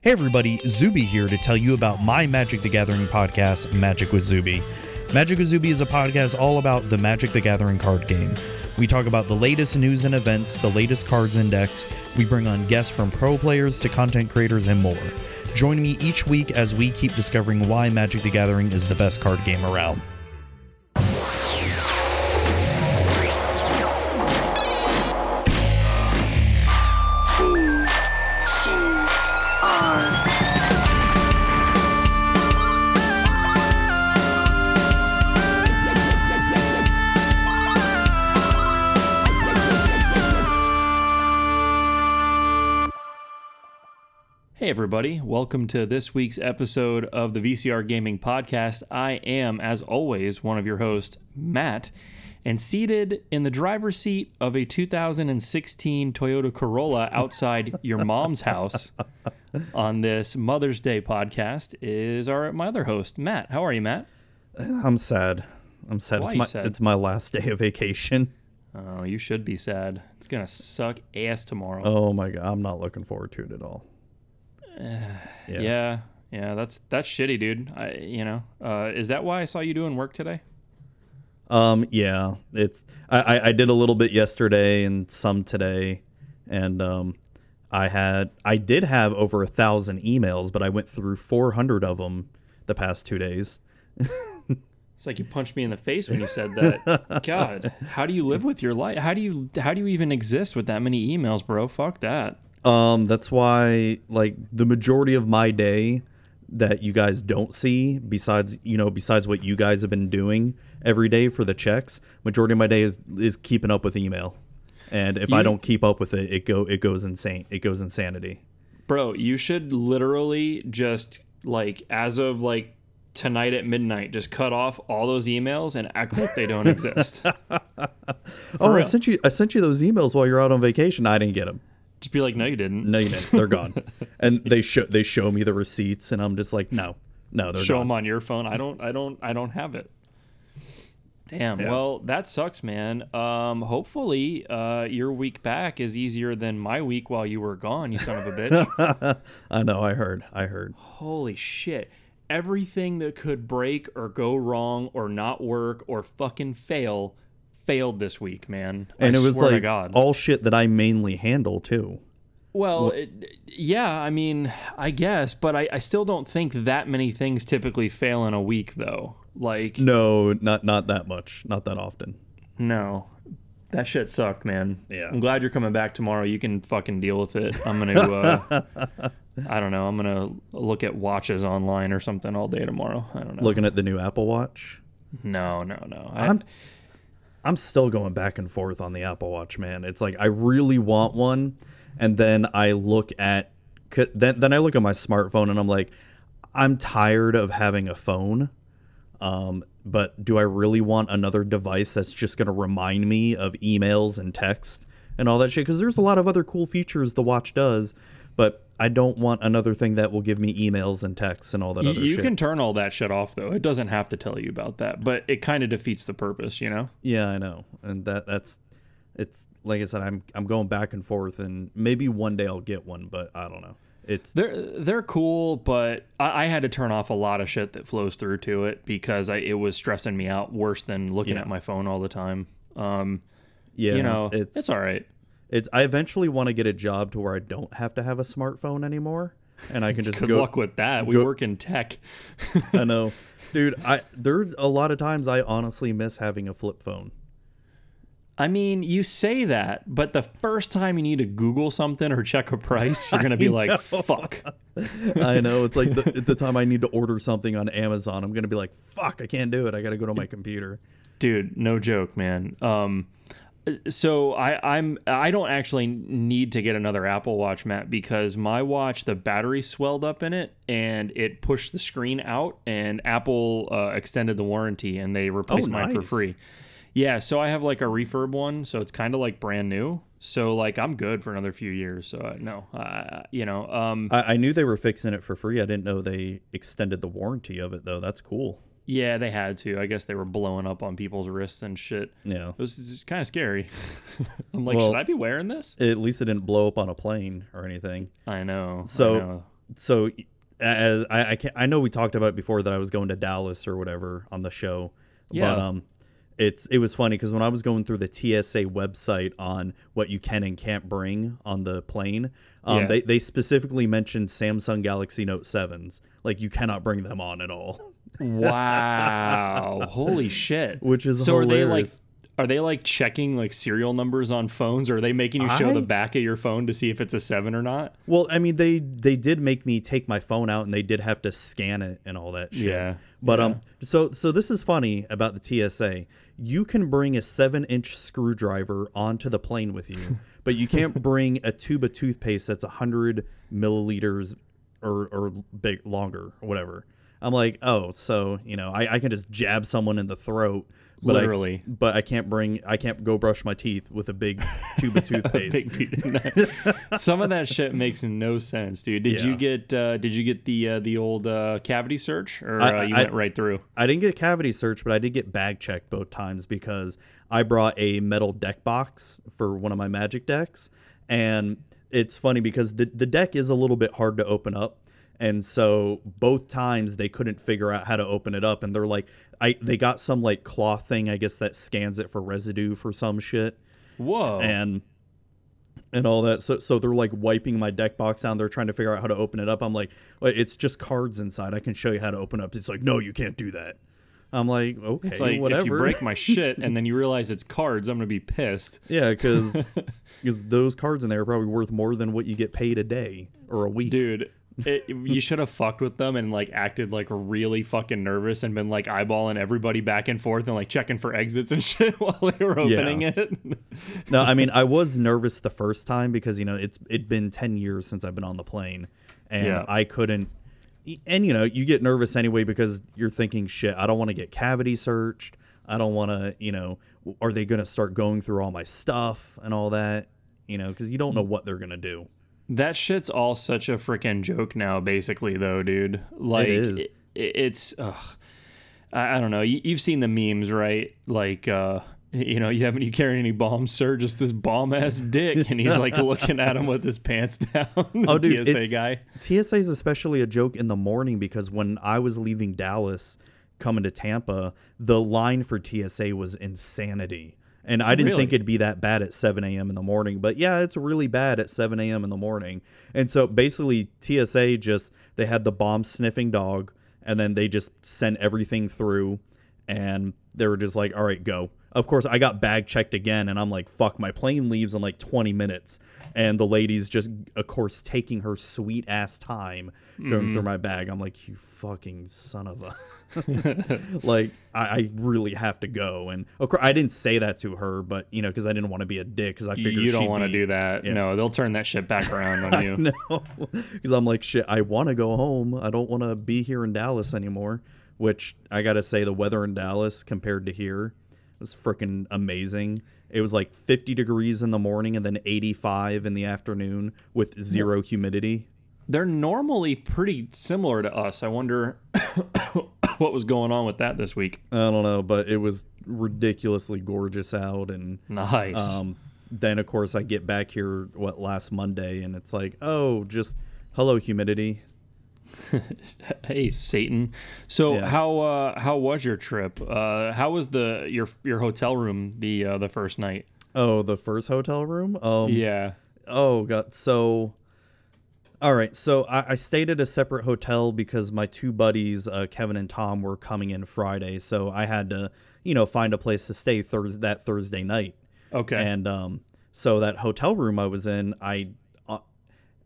Hey everybody, Zuby here to tell you about my Magic the Gathering podcast, Magic with Zuby. Magic with Zuby is a podcast all about the Magic the Gathering card game. We talk about the latest news and events, the latest cards index. We bring on guests from pro players to content creators and more. Join me each week as we keep discovering why Magic the Gathering is the best card game around. Hey, everybody. Welcome to this week's episode of the VCR Gaming Podcast. I am, as always, one of your hosts, Matt, and seated in the driver's seat of a 2016 Toyota Corolla outside your mom's house on this Mother's Day podcast is our my other host, Matt. How are you, Matt? I'm sad. I'm sad. Why it's my sad? it's my last day of vacation. Oh, you should be sad. It's going to suck ass tomorrow. Oh my god, I'm not looking forward to it at all. Yeah. yeah. that's that's shitty, dude. I, you know, uh, is that why I saw you doing work today? Um, yeah, it's I, I, I did a little bit yesterday and some today, and um, I had I did have over a thousand emails, but I went through 400 of them the past two days. It's like you punched me in the face when you said that. God, how do you live with your life? How do you how do you even exist with that many emails, bro? Fuck that. Um, that's why like the majority of my day that you guys don't see, besides you know besides what you guys have been doing every day for the checks, majority of my day is is keeping up with email. And if I don't keep up with it, it go it goes insane. It goes insanity. Bro, you should literally just like as of like tonight at midnight, just cut off all those emails and act like they don't exist. Oh, I sent you I sent you those emails while you're out on vacation. I didn't get them. Just be like, no, you didn't. No, you didn't. They're gone. and they show they show me the receipts, and I'm just like, no, no, they're Show gone. them on your phone. I don't. I don't. I don't have it. Damn. Yeah. Well, that sucks, man. Um, hopefully, uh, your week back is easier than my week while you were gone. You son of a bitch. I know. I heard. I heard. Holy shit. Everything that could break or go wrong or not work or fucking fail failed this week, man. And I it was like all shit that I mainly handle too. well, it, yeah, I mean, I guess, but I, I still don't think that many things typically fail in a week, though. Like, No, not not that much. Not that often. no. That shit sucked, man. Yeah. I'm glad you're coming back tomorrow. You can fucking deal with it. I'm gonna, uh, I don't know. I'm gonna look at watches online or something all day tomorrow. I don't know. Looking at the new Apple Watch. no, no, no. I, I'm I'm still going back and forth on the Apple Watch, man. It's like I really want one, and then I look at then then I look at my smartphone and I'm like, I'm tired of having a phone. Um, but do I really want another device that's just going to remind me of emails and text and all that shit? Because there's a lot of other cool features the watch does, but I don't want another thing that will give me emails and texts and all that Y- other you shit. can turn all that shit off though. It doesn't have to tell you about that, but it kind of defeats the purpose, you know. Yeah, I know, and that that's it's like I said, I'm I'm going back and forth, and maybe one day I'll get one, but I don't know. It's They're they're cool, but I, I had to turn off a lot of shit that flows through to it because I, it was stressing me out worse than looking Yeah. at my phone all the time. Um, yeah, you know, it's it's, all right. It's. I eventually want to get a job to where I don't have to have a smartphone anymore, and I can just Good go. luck with that. We go- work in tech. I know, dude. I there's a lot of times I honestly miss having a flip phone. I mean, you say that, but the first time you need to Google something or check a price, you're gonna be like, "Fuck." I know it's like the, the time I need to order something on Amazon, I'm gonna be like, "Fuck, I can't do it. I got to go to my computer." dude no joke man um so I, I'm I don't actually need to get another Apple Watch, Matt, because my watch the battery swelled up in it and it pushed the screen out, and Apple uh, extended the warranty and they replaced mine for nice. free. Yeah, so I have like a refurb one, so it's kind of like brand new. So like I'm good for another few years. So uh, no, uh, you know, um, I, I knew they were fixing it for free. I didn't know they extended the warranty of it though. That's cool. Yeah, they had to. I guess they were blowing up on people's wrists and shit. Yeah. It was kind of scary. I'm like, Well- should I be wearing this? At least it didn't blow up on a plane or anything. I know. I So- know. so as I I, can I know we talked about it before that I was going to Dallas or whatever on the show, Yeah. but um, it's it was funny because when I was going through the TSA website on what you can and can't bring on the plane, um, Yeah. they they specifically mentioned Samsung Galaxy Note sevens, like you cannot bring them on at all, Wow. Holy shit. which is so are they like are they like checking like serial numbers on phones or are they making you show I- the back of your phone to see if it's a 7 or not? Well, I mean, they they did make me take my phone out, and they did have to scan it and all that shit. Yeah, But yeah. um, so so this is funny about the TSA. You can bring a seven-inch screwdriver onto the plane with you, but you can't bring a tube of toothpaste that's hundred milliliters or or big longer or whatever. I'm like, oh, so you know, I, I can just jab someone in the throat, but Literally. I, but I can't bring, I can't go brush my teeth with a big tube of toothpaste. Big Some of that shit makes no sense, dude. Did you get uh, did you get the uh, the old uh, cavity search or I- uh, you went right through? I didn't get cavity search, but I did get bag checked both times because I brought a metal deck box for one of my magic decks. And it's funny because the, the deck is a little bit hard to open up. And so both times they couldn't figure out how to open it up. And they're like, I they got some like cloth thing, I guess, that scans it for residue for some shit Whoa. and and all that. So so they're like wiping my deck box down. They're trying to figure out how to open it up. I'm like, it's just cards inside. I can show you how to open up. It's like, no, you can't do that. I'm like, okay, it's like whatever. if you break my shit and then you realize it's cards, I'm gonna be pissed. yeah, because because those cards in there are probably worth more than what you get paid a day or a week. Dude, it, you should have fucked with them and like acted like really fucking nervous and been like eyeballing everybody back and forth and like checking for exits and shit while they were opening it. No, I mean, I was nervous the first time because you know it's it'd been ten years since I've been on the plane, and Yeah. I couldn't. And you know, you get nervous anyway because you're thinking, shit, I don't want to get cavity searched. I don't want to, you know, are they going to start going through all my stuff and all that? You know, because you don't know mm. what they're going to do. That shit's all such a freaking joke now, basically, though, dude. Like, is. it- it's, ugh. I, I don't know. You, you've seen the memes, right? Like, uh, you know, you haven't you carrying any bombs, sir? Just this bomb ass dick, and he's like looking at him with his pants down. Oh, dude, TSA guy. TSA is especially a joke in the morning because when I was leaving Dallas coming to Tampa, the line for TSA was insanity. And I didn't think it'd be that bad at 7 a.m. in the morning, but yeah, it's really bad at 7 a.m. in the morning. And so basically, TSA just, they had the bomb sniffing dog, and then they just sent everything through, and they were just like, all right, go. Of course, I got bag checked again, and I'm like, fuck, my plane leaves in like 20 minutes. And the lady's just, of course, taking her sweet ass time going mm-hmm. through my bag. I'm like, you fucking son of a. like, I, I really have to go. And of course, I didn't say that to her, but, you know, because I didn't want to be a dick, because I figured You don't want to do that. yeah. No, they'll turn that shit back around on you. no, because I'm like, shit, I want to go home. I don't want to be here in Dallas anymore. Which I gotta say, the weather in Dallas compared to here was freaking amazing. It was like 50 degrees in the morning and then 85 in the afternoon with zero humidity. They're normally pretty similar to us. I wonder what was going on with that this week. I don't know, but it was ridiculously gorgeous out. And Nice. um, then, of course, I get back here, what, last Monday, and it's like, oh, just hello, humidity. Hey Satan. So Yeah. how uh, how was your trip? Uh, how was the your your hotel room the uh, the first night? Oh, the first hotel room? Um, Yeah. Oh god. So, all right. So I, I stayed at a separate hotel because my two buddies, uh, Kevin and Tom, were coming in Friday. So I had to, you know, find a place to stay Thursday that Thursday night. Okay. And um, so that hotel room I was in, I, uh,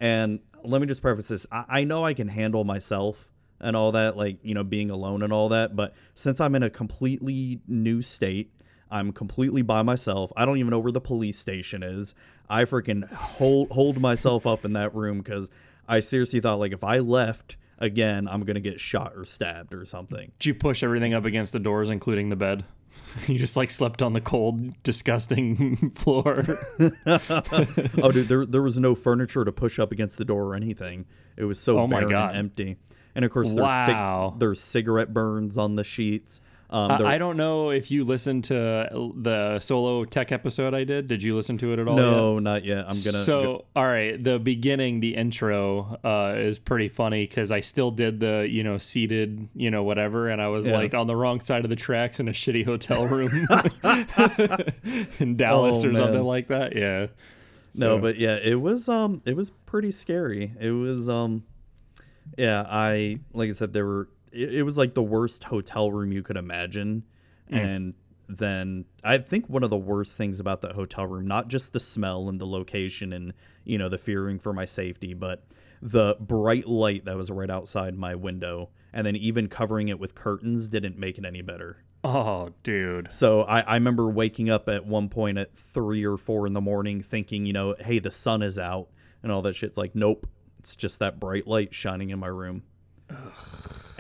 and let me just preface this: I, I know I can handle myself and all that, like you know, being alone and all that. But since I'm in a completely new state, I'm completely by myself. I don't even know where the police station is. I freaking hold hold myself up in that room because I seriously thought like if I left again, I'm gonna get shot or stabbed or something. Did you push everything up against the doors, including the bed? you just like slept on the cold, disgusting floor. oh, dude, there there was no furniture to push up against the door or anything. It was so Oh barren and empty. And of course, there's, cig- Wow. there's cigarette burns on the sheets. Um, I, I don't know if you listened to the solo tech episode I did. Did you listen to it at all? yet? no, not yet. I'm gonna. So, all right, the beginning, the intro uh, is pretty funny because I still did the, you know, seated, you know, whatever, and I was Yeah. like on the wrong side of the tracks in a shitty hotel room in Dallas Oh, or something like that. Yeah. No, but yeah, it was um it was pretty scary. It was um yeah, I like I said there were it, it was like the worst hotel room you could imagine. Mm. And then I think one of the worst things about that hotel room, not just the smell and the location and you know the fearing for my safety, but the bright light that was right outside my window and then even covering it with curtains didn't make it any better. Oh, dude. So I, I remember waking up at one point at three or four in the morning thinking, you know, hey, the sun is out and all that shit's like, nope, it's just that bright light shining in my room.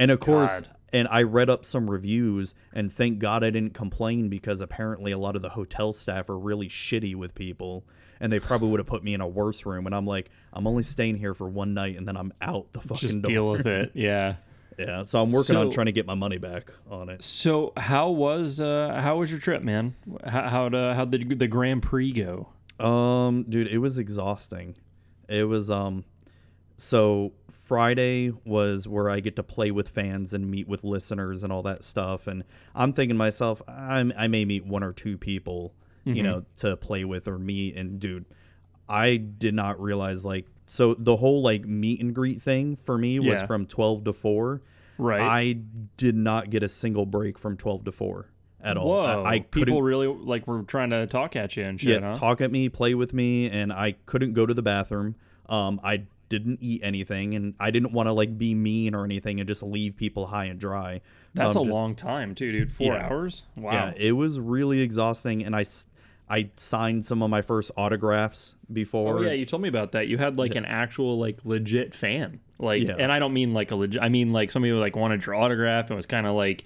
And of course, God. and I read up some reviews and thank God I didn't complain because apparently a lot of the hotel staff are really shitty with people and they probably would have put me in a worse room. And I'm like, I'm only staying here for one night and then I'm out the fucking Just door. deal with it. Yeah. Yeah. So I'm working on trying to get my money back on it. So, how was uh how was your trip, man? How how'd, uh, how'd the the Grand Prix go? Um, dude, it was exhausting. It was um so Friday was where I get to play with fans and meet with listeners and all that stuff and I'm thinking to myself I'm I may meet one or two people, you know, to play with or meet and dude, I did not realize like so the whole like meet and greet thing for me was Yeah. from 12 to 4. Right. I did not get a single break from 12 to 4 at all. Whoa. I, I people really like were trying to talk at you and shit, yeah, huh? talk at me, play with me, and I couldn't go to the bathroom. Um, I didn't eat anything, and I didn't want to like be mean or anything and just leave people high and dry. That's I'm a just- long time too, dude. Four Yeah. hours? Wow. Yeah, it was really exhausting, and I I signed some of my first autographs before. Oh yeah, you told me about that. You had like an actual like legit fan. Like Yeah. and I don't mean like a legit I mean like somebody who like wanted your autograph and was kind of like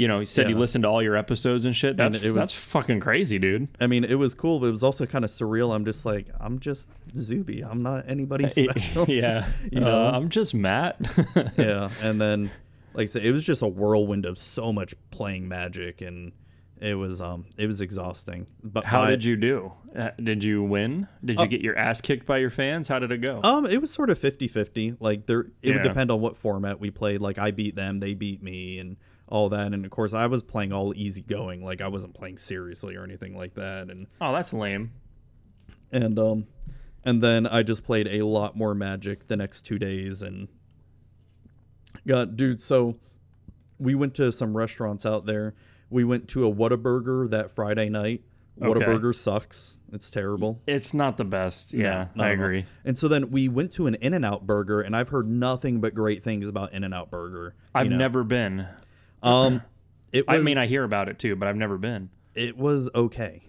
you know, he said he listened to all your episodes and shit. That's it was- that's fucking crazy, dude. I mean, it was cool, but it was also kind of surreal. I'm just like, I'm just Zuby. I'm not anybody special. yeah. You know? Uh, I'm just Matt. yeah, and then like I said, it was just a whirlwind of so much playing Magic, and it was um it was exhausting. But How did you do? Uh, Did you win? Did you get your ass kicked by your fans? How did it go? Um, it was sort of 50-50. Like there, it Yeah. would depend on what format we played. Like I beat them, they beat me, and all that. And of course, I was playing all easygoing. Like I wasn't playing seriously or anything like that. And oh, that's lame. and um, and then I just played a lot more Magic the next two days, and got dude. So we went to some restaurants out there. We went to a Whataburger that Friday night. Okay. Whataburger sucks. It's terrible. It's not the best. Yeah, not I agree. And so then we went to an In and Out Burger, and I've heard nothing but great things about In and Out Burger. I've know. never been. Um, it was, I mean, I hear about it too, but I've never been. it was okay.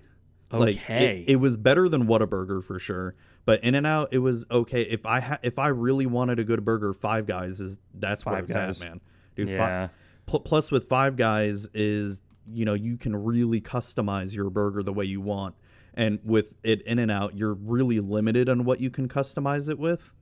Okay. Like it, it was better than Whataburger for sure, but In and Out it was okay. If I ha- if I really wanted a good burger, Five Guys is that's where Five it's Guys. at, man. Dude, yeah. pl- plus with Five Guys is you know you can really customize your burger the way you want, and with it In and Out you're really limited on what you can customize it with.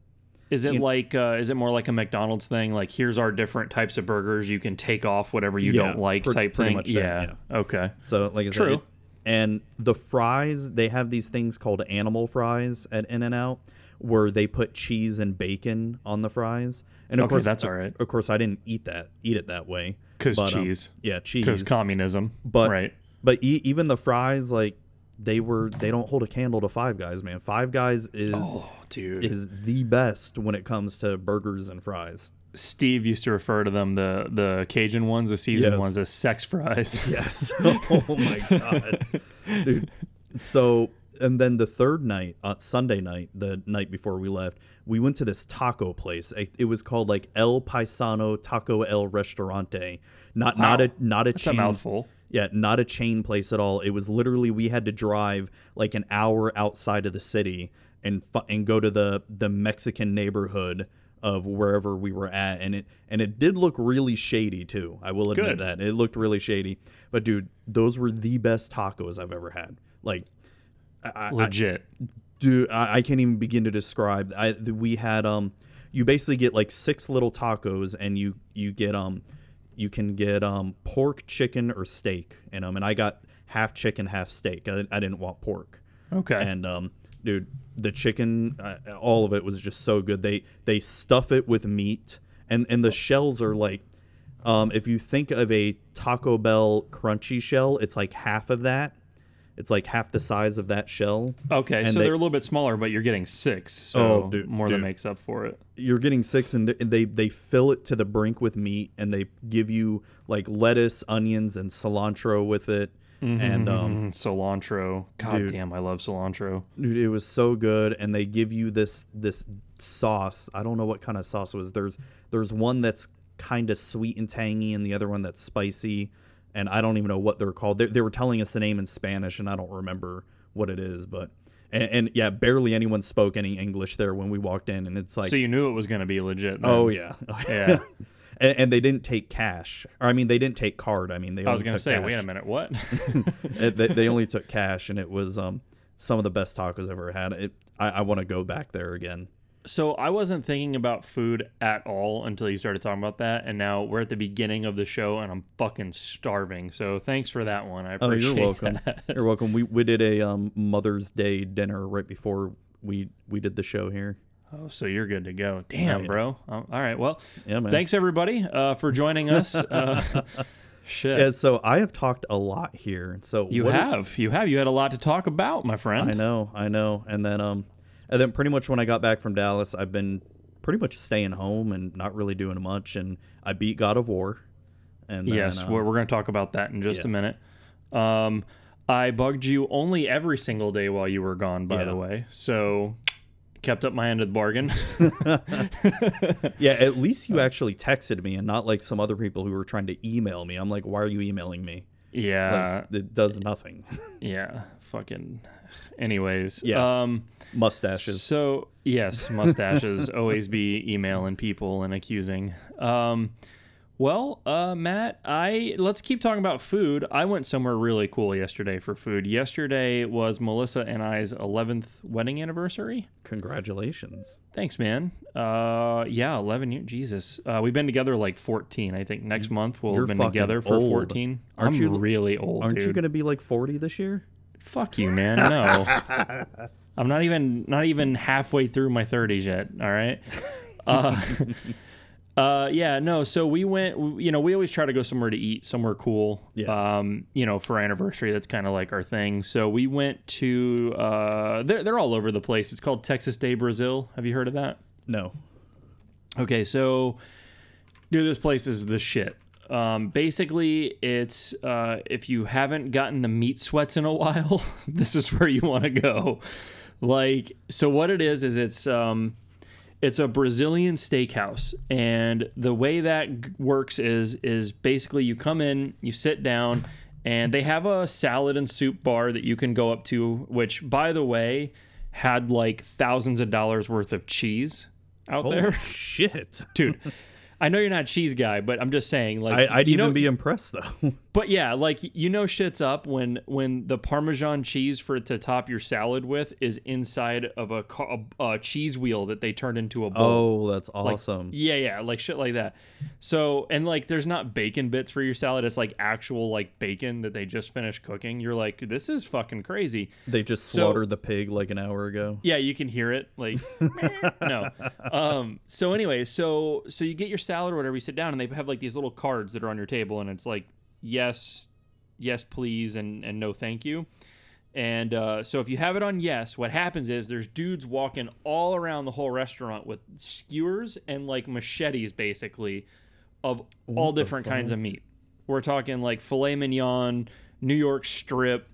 Is it like uh, is it more like a McDonald's thing? Like here's our different types of burgers. You can take off whatever you Yeah, don't like pre- type thing. that, yeah. Okay. So like I True. said, it- and the fries they have these things called animal fries at In and Out where they put cheese and bacon on the fries. And of Okay, course that's all right. Of course I didn't eat that eat it that way 'Cause But, um, cheese. yeah, Because communism. But right. but e- even the fries like they were they don't hold a candle to Five Guys, man. Five Guys is Oh, dude. is the best when it comes to burgers and fries. Steve used to refer to them the the Cajun ones, the seasoned Yes. ones, as sex fries. Yes. oh my god, dude. So, and then the third night, uh, Sunday night, the night before we left, we went to this taco place. It, it was called like El Paisano Taco El Restaurante. Not not a not a That's a mouthful. Yeah, not a chain place at all. It was literally we had to drive like an hour outside of the city and fu- and go to the the Mexican neighborhood of wherever we were at and it and it did look really shady too. I will admit Good. that. It looked really shady. But dude, those were the best tacos I've ever had. Like Legit. dude I, I can't even begin to describe I we had um you basically get like six little tacos and you you get um you can get um, pork, chicken, or steak in them, and I got half chicken, half steak. I, I didn't want pork. Okay. And um, dude, the chicken, uh, all of it was just so good. They they stuff it with meat, and and the shells are like, um, if you think of a Taco Bell crunchy shell, it's like half of that. It's like half the size of that shell. okay, and so they- they, are a little bit smaller, but you're getting six, so Oh, dude, more than makes up for it. You're getting six, and th- they they fill it to the brink with meat, and they give you like lettuce, onions, and cilantro with it. And um, Mm, cilantro. God Dude. damn, I love cilantro. dude, it was so good. And they give you this this sauce. I don't know what kind of sauce it was. There's there's one that's kind of sweet and tangy, and the other one that's spicy. And I don't even know what they're called. They, they were telling us the name in Spanish, and I don't remember what it is. But and, and yeah, barely anyone spoke any English there when we walked in, and it's like so you knew it was going to be legit. then. Oh yeah, Yeah. And, and they didn't take cash. Or I mean, they didn't take card. I mean, they I was going to say, cash. wait a minute, what? They, they only took cash, and it was um some of the best tacos I've ever had. It, I, I want to go back there again. so I wasn't thinking about food at all until you started talking about that, and now we're at the beginning of the show, and I'm fucking starving. So thanks for that one. I Oh, appreciate you're welcome. that. You're welcome. We we did a um Mother's Day dinner right before we we did the show here. Oh, so you're good to go. Damn, bro. Um, all right. Well, Yeah, man. thanks everybody uh, for joining us. Uh, shit. Yeah, so I have talked a lot here. So You have, you have, you had a lot to talk about, my friend. I know, I know. And then um and then pretty much when I got back from Dallas, I've been pretty much staying home and not really doing much and I beat God of War. And then, yes, uh, we're, we're going to talk about that in just yeah. a minute. Um, I bugged you only every single day while you were gone, by Yeah. the way. So kept up my end of the bargain. Yeah, at least you actually texted me and not like some other people who were trying to email me. I'm like, why are you emailing me? yeah, Like, it does nothing. yeah, fucking. Anyways, Yeah. Um, Mustaches. So yes, mustaches always be emailing people and accusing. Um, well, uh, Matt, I let's keep talking about food. I went somewhere really cool yesterday for food. Yesterday was Melissa and I's 11th wedding anniversary. Congratulations. Thanks, man. Uh, yeah, 11 years. Jesus, uh, we've been together like 14. I think next month we'll You're have been together for old. 14. Aren't I'm you- really old, Aren't dude. you going to be like 40 this year? Fuck you, man. No. I'm not even not even halfway through my 30s yet, all right? Uh yeah, no, so we went you know, we always try to go somewhere to eat, somewhere cool. Yeah. Um, you know, for anniversary, that's kind of like our thing. So we went to uh they're they're all over the place. It's called Texas de Brazil. Have you heard of that? No. Okay, so dude, this place is the shit. Um, basically, it's uh, if you haven't gotten the meat sweats in a while, this is where you want to go. Like, so what it is is it's um, it's a Brazilian steakhouse, and the way that g- works is is basically you come in, you sit down, and they have a salad and soup bar that you can go up to. Which, by the way, had like thousands of dollars worth of cheese out Oh, there shit. dude. I know you're not a cheese guy, but I'm just saying, like, I, I'd you even know, be impressed, though. but yeah, like you know, shit's up when when the Parmesan cheese for to top your salad with is inside of a, a, a cheese wheel that they turned into a bowl. oh, that's awesome. Yeah, yeah, like shit like that. So, and like, there's not bacon bits for your salad. It's like actual like bacon that they just finished cooking. You're like, this is fucking crazy. They just slaughtered the pig like an hour ago. Yeah, you can hear it. Like, no. Um. So anyway, so so you get your salad or whatever. You sit down, and they have like these little cards that are on your table, and it's like yes, yes, please, and and no, thank you. And uh, so if you have it on yes, what happens is there's dudes walking all around the whole restaurant with skewers and like machetes, basically, of all different kinds of meat. We're talking like filet mignon, New York strip,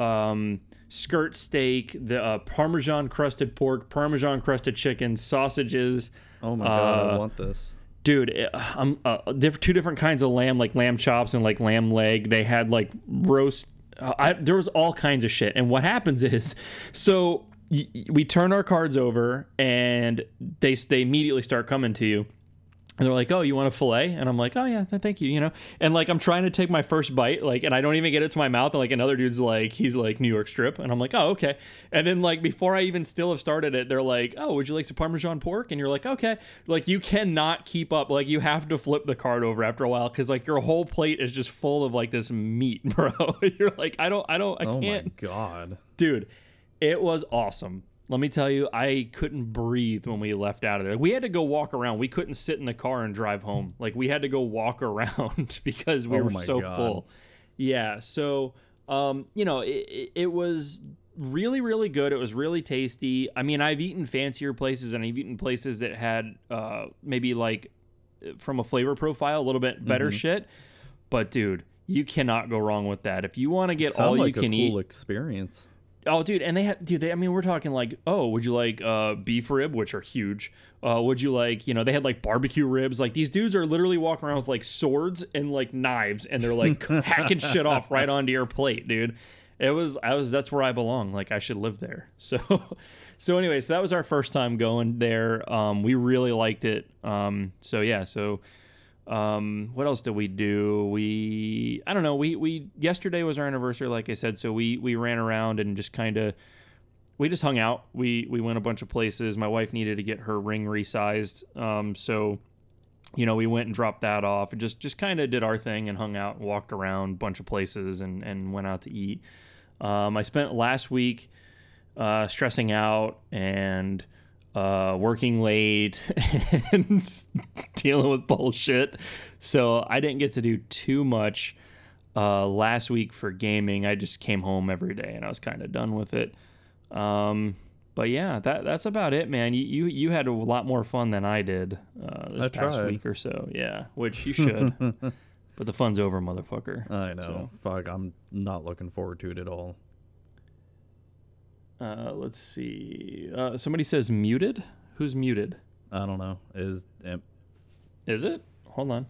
um, skirt steak, the uh, Parmesan crusted pork, Parmesan crusted chicken, sausages. Oh my god, Uh, I want this. Dude, it- I'm uh, two different kinds of lamb, like lamb chops and like lamb leg. They had like roast. Uh, I, there was all kinds of shit. And what happens is, so y- we turn our cards over, and they they immediately start coming to you. And they're like, "Oh, you want a fillet?" And I'm like, "Oh yeah, th- thank you." You know, and like I'm trying to take my first bite, like, and I don't even get it to my mouth. And like another dude's like, he's like New York strip, and I'm like, "Oh, okay." And then like before I even still have started it, they're like, "Oh, would you like some Parmesan pork?" And you're like, "Okay." Like you cannot keep up. Like you have to flip the card over after a while because like your whole plate is just full of like this meat, bro. you're like, I don't, I don't, I Oh can't Oh my god. dude it was awesome let me tell you i couldn't breathe when we left out of there. We had to go walk around. We couldn't sit in the car and drive home. Like we had to go walk around because we Oh were so God. full. Yeah so um you know it, it, was really really good. It was really tasty. I mean i've eaten fancier places and i've eaten places that had uh maybe like from a flavor profile a little bit better Mm-hmm. shit. But dude you cannot go wrong with that. If you want to get all like you can a eat experience. Oh, dude, and they had, dude. They, I mean, we're talking like, oh, would you like uh, beef rib, which are huge? Uh, would you like, you know, they had like barbecue ribs. Like these dudes are literally walking around with like swords and like knives, and they're like hacking shit off right onto your plate, dude. It was, I was, that's where I belong. Like I should live there. So, so anyway, so that was our first time going there. Um, we really liked it. Um, so yeah, so um what else did we do? We i don't know. We we yesterday was our anniversary like i said so we we ran around and just kind of we just hung out. We we went a bunch of places. My wife needed to get her ring resized. Um so you know we went and dropped that off and just just kind of did our thing and hung out and walked around a bunch of places and and went out to eat. Um i spent last week uh stressing out and uh, working late and dealing with bullshit. So I didn't get to do too much uh, last week for gaming. I just came home every day and I was kind of done with it. Um, but yeah, that that's about it, man. You you, you had a lot more fun than I did uh, this I past tried. week or so. Yeah, which you should. but the fun's over, motherfucker. I know. Fuck, I'm not looking forward to it at all. Uh, let's see. Uh, somebody says muted. Who's muted? I don't know. Is am- Is it? Hold on.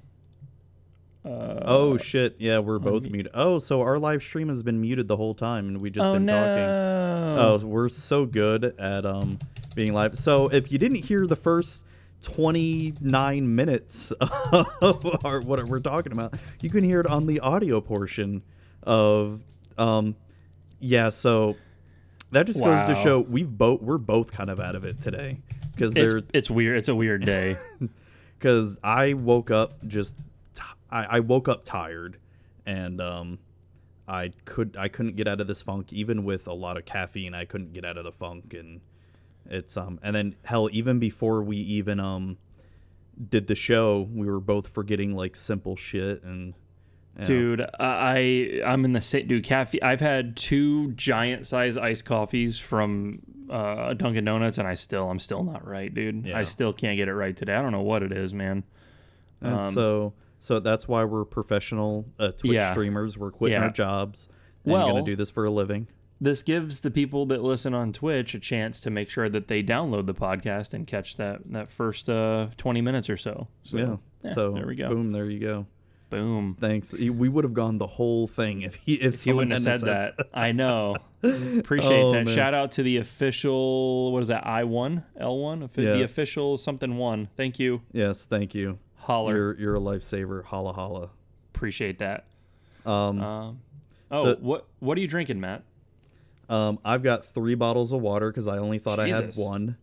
Uh, oh shit? Yeah, we're both muted. Oh, so our live stream has been muted the whole time, and we just oh been no. talking. Oh, we're so good at um being live. So if you didn't hear the first 29 minutes of our, what we're talking about, you can hear it on the audio portion of um yeah. So that just goes to show we've both we're both kind of out of it today because there's It's, it's weird. It's a weird day. because I woke up just t- I, I woke up tired and um I could I couldn't get out of this funk even with a lot of caffeine I couldn't get out of the funk and it's um and then hell even before we even um did the show we were both forgetting like simple shit and dude i i'm in the same dude caffeine i've had two giant size iced coffees from uh dunkin donuts and i still i'm still not right dude. Yeah. i still can't get it right today. I don't know what it is man. Um, so so that's why we're professional uh, Twitch Yeah. streamers. We're quitting our jobs and Well- gonna do this for a living. this gives the people that listen on twitch a chance to make sure that they download the podcast and catch that that first uh 20 minutes or so, so yeah, so there we go. boom there you go boom Thanks. We would have gone the whole thing if he if, you someone wouldn't have said hadn't that. I know. Appreciate Oh, that. man. Shout out to the official. What is that? I one L one. The official something one. Thank you. Yes, thank you. Holler. You're you're a lifesaver. Holla holla. Appreciate that. Um, Um, oh, So- what what are you drinking, Matt? um, I've got three bottles of water because I only thought I had one,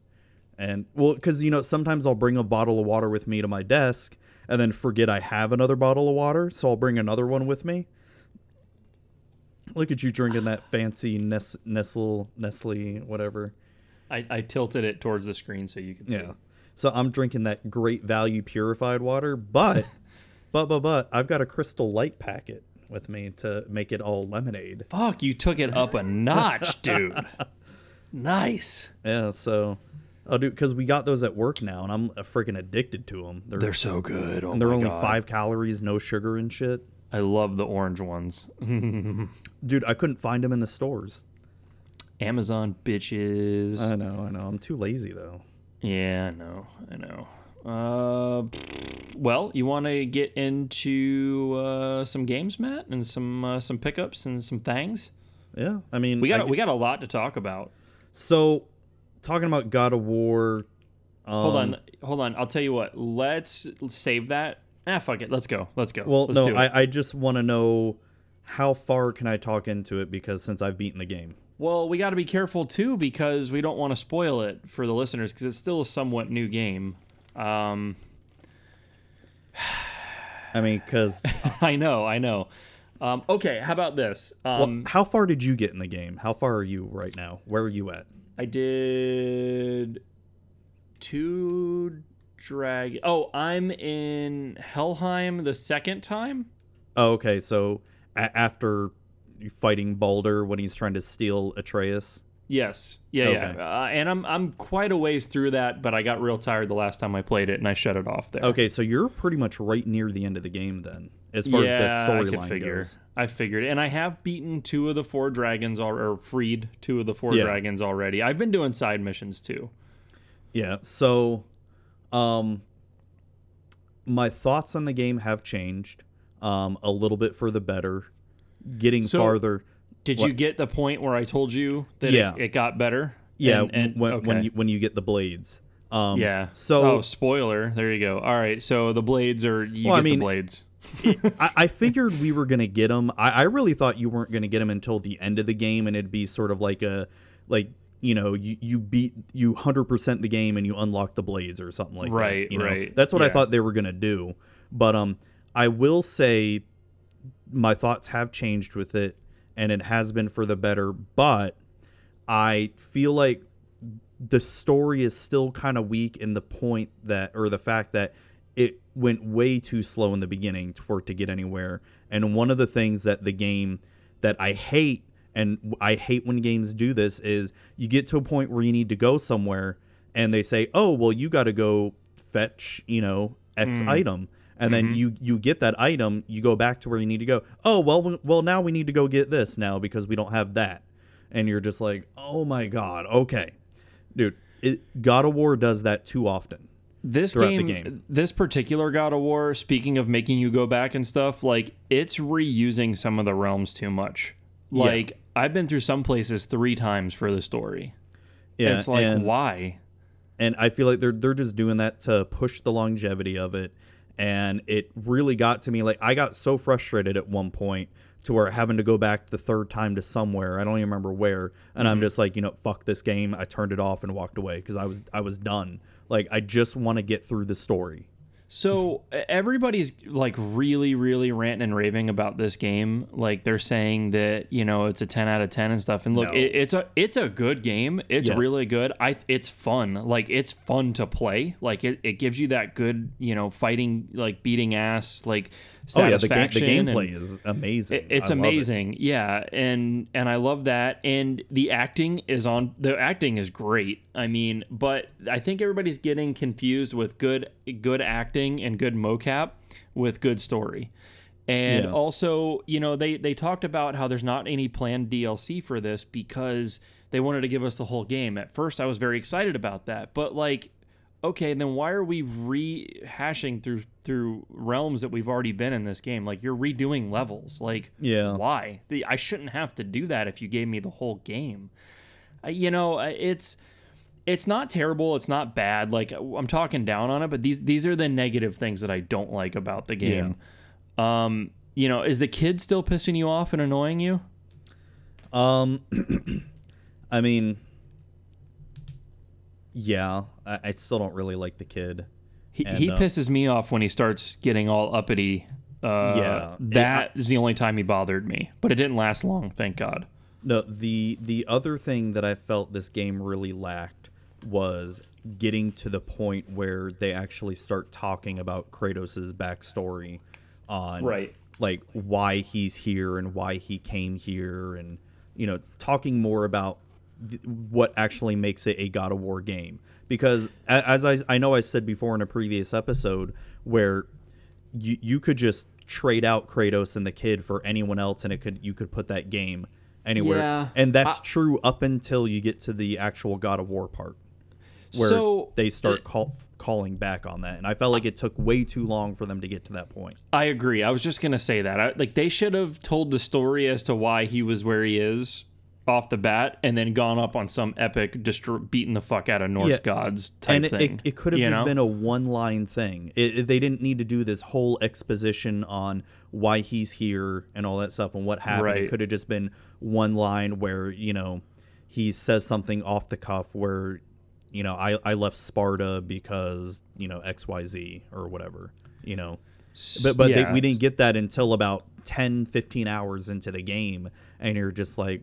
and well, because you know sometimes I'll bring a bottle of water with me to my desk and then forget I have another bottle of water, so I'll bring another one with me. Look at you drinking that fancy Nes- Nestle Nestle whatever. I, I tilted it towards the screen so you could see. Yeah. So I'm drinking that great value purified water, but but but but I've got a crystal light packet with me to make it all lemonade. Fuck, you took it up a notch, dude. Nice. Yeah, so I'll do because we got those at work now, and I'm freaking addicted to them. They're They're so good. Oh and they're only God. five calories, no sugar and shit. I love the orange ones. Dude, I couldn't find them in the stores. Amazon bitches. I know, I know. I'm too lazy though. Yeah, I know. I know. Uh, well, you want to get into uh, some games, Matt, and some uh, some pickups and some things. Yeah, I mean, We got I- we got a lot to talk about. So, talking about God of War hold Um, on, hold on. I'll tell you what. Let's save that. Ah, fuck it. Let's go. Let's go. Well, Let's no. I, I just want to know how far can I talk into it because since I've beaten the game. Well, we got to be careful too because we don't want to spoil it for the listeners because it's still a somewhat new game. Um, I mean, because I know, I know. Um, okay, how about this? Um, how far did you get in the game? How far are you right now? Where are you at? I did two drag. Oh, I'm in Helheim the second time. Oh, okay. So a- after you fighting Baldur when he's trying to steal Atreus. Yes, yeah, Okay. yeah. Uh, and I'm I'm quite a ways through that, but I got real tired the last time I played it, and I shut it off there. Okay, so you're pretty much right near the end of the game then, as far yeah, as the I storyline goes. I figured, and I have beaten two of the four dragons, al- or freed two of the four Yeah. dragons already. I've been doing side missions too. Yeah. So, um, my thoughts on the game have changed, um, a little bit for the better. Getting So- farther. Did you get the point where I told you that Yeah. it, it got better? Yeah, And- and- when when you when you get the blades. Um, yeah. So oh, spoiler. There you go. All right. So the blades are you Well, I get mean, the blades. I, I figured we were gonna get them. I, I really thought you weren't gonna get them until the end of the game, and it'd be sort of like a like you know you you beat you hundred percent the game and you unlock the blades or something like Right, that. You know? right. That's what I thought they were gonna do. But um, I will say my thoughts have changed with it, and it has been for the better. But I feel like the story is still kind of weak in the point that, or the fact that it went way too slow in the beginning for it to get anywhere. And one of the things that the game that I hate, and I hate when games do this, is you get to a point where you need to go somewhere, and they say, "Oh, well, you got to go fetch, you know, X mm-hmm. item." And then mm-hmm. you you get that item, you go back to where you need to go. Oh well, well now we need to go get this now because we don't have that, and you're just like, oh my god, okay, dude. It, God of War does that too often. This game, game. this particular God of War, speaking of making you go back and stuff, like it's reusing some of the realms too much. Yeah. Like I've been through some places three times for the story. Yeah, it's like and, why? and I feel like they're they're just doing that to push the longevity of it, and it really got to me. Like I got so frustrated at one point to where having to go back the third time to somewhere I don't even remember where, and I'm mm-hmm. just like, you know, fuck this game. I turned it off and walked away because I was I was done. Like I just want to get through the story. So everybody's like really, really ranting and raving about this game. Like they're saying that you know it's a ten out of ten and stuff. And look, No. it, it's a it's a good game. It's Yes. really good. I it's fun. Like it's fun to play. Like it, it gives you that good you know fighting like beating ass like Oh yeah, the game the gameplay is amazing. it- it's I love it. amazing yeah and and i love that and the acting is on the acting is great i mean but i think everybody's getting confused with good good acting and good mocap with good story and Yeah. also you know they they talked about how there's not any planned dlc for this because they wanted to give us the whole game at first i was very excited about that but like okay, then why are we rehashing through through realms that we've already been in this game? Like you're redoing levels. Like Yeah. why? The- I shouldn't have to do that if you gave me the whole game. Uh, you know, it's it's not terrible. It's not bad. Like I'm talking down on it, but these these are the negative things that I don't like about the game. Um, you know, is the kid still pissing you off and annoying you? Um, I mean, yeah, I, I still don't really like the kid. He, And, he uh, pisses me off when he starts getting all uppity. Uh, Yeah. that is the only time he bothered me, but it didn't last long, thank God. No, the the other thing that I felt this game really lacked was getting to the point where they actually start talking about Kratos' backstory on Right. like why he's here and why he came here and you know talking more about th- what actually makes it a God of War game because as I I know I said before in a previous episode where you you could just trade out Kratos and the kid for anyone else and it could you could put that game anywhere Yeah. and that's I- true up until you get to the actual God of War part where So, they start it- call, calling back on that and I felt like it took way too long for them to get to that point I agree. I was just gonna say that. I, like they should have told the story as to why he was where he is off the bat and then gone up on some epic destro- beating the fuck out of Norse Yeah. gods type and it, thing. it, it could have just know? been a one line thing. It, it- they didn't need to do this whole exposition on why he's here and all that stuff and what happened. Right. It could have just been one line where, you know, he says something off the cuff where, you know, I, I left Sparta because, you know, XYZ or whatever, you know. But but Yeah. they, we didn't get that until about 10, 15 hours into the game. And you're just like,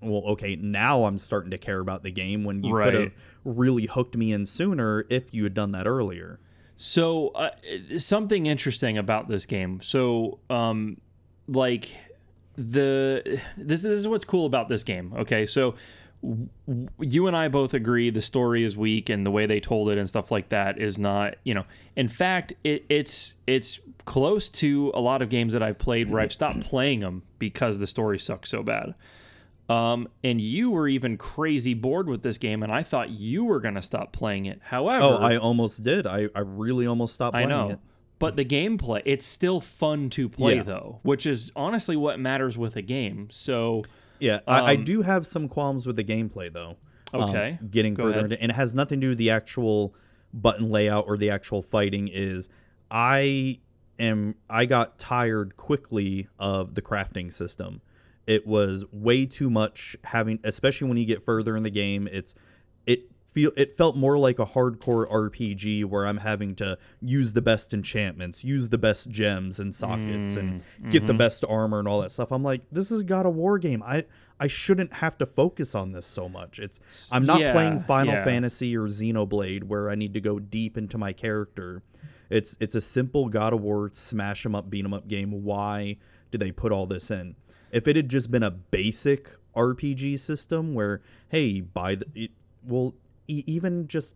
well, okay, now I'm starting to care about the game when you could have really hooked me in sooner if you had done that earlier. So uh, something interesting about this game. So um, like the this, this is what's cool about this game. Okay, so w- you and I both agree the story is weak and the way they told it and stuff like that is not. You know, in fact, it, it's it's close to a lot of games that I've played where I've stopped playing them because the story sucks so bad. Um, and you were even crazy bored with this game, and I thought you were gonna stop playing it. However, Oh, I almost did. I, I really almost stopped I playing know. it. But the gameplay, it's still fun to play Yeah. though, which is honestly what matters with a game. So, Yeah, I, I Um, do have some qualms with the gameplay though. Um, Okay, getting go further ahead. into, and it has nothing to do with the actual button layout or the actual fighting. Is I am I got tired quickly of the crafting system. It was way too much having, especially when you get further in the game. It's it feel it felt more like a hardcore RPG where I'm having to use the best enchantments, use the best gems and sockets, and mm, get the mm-hmm. best armor and all that stuff. I'm like, this is God of War game. I I shouldn't have to focus on this so much. It's I'm not Yeah, playing Final yeah. Fantasy or Xenoblade where I need to go deep into my character. It's it's a simple God of War smash 'em up, beat 'em up game. Why do they put all this in? If it had just been a basic RPG system where hey, buy the it, well, e- even just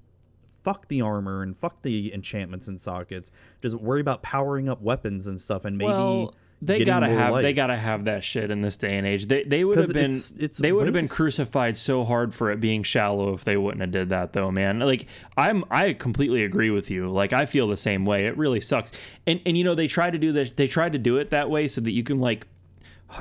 fuck the armor and fuck the enchantments and sockets. Just worry about powering up weapons and stuff, and maybe well, they gotta have they gotta have that shit in this day and age. They they would have been it's- it's they would have been crucified so hard for it being shallow if they wouldn't have did that though, man. Like I'm I completely agree with you. Like I feel the same way. It really sucks. And and you know they tried to do this. They tried to do it that way so that you can like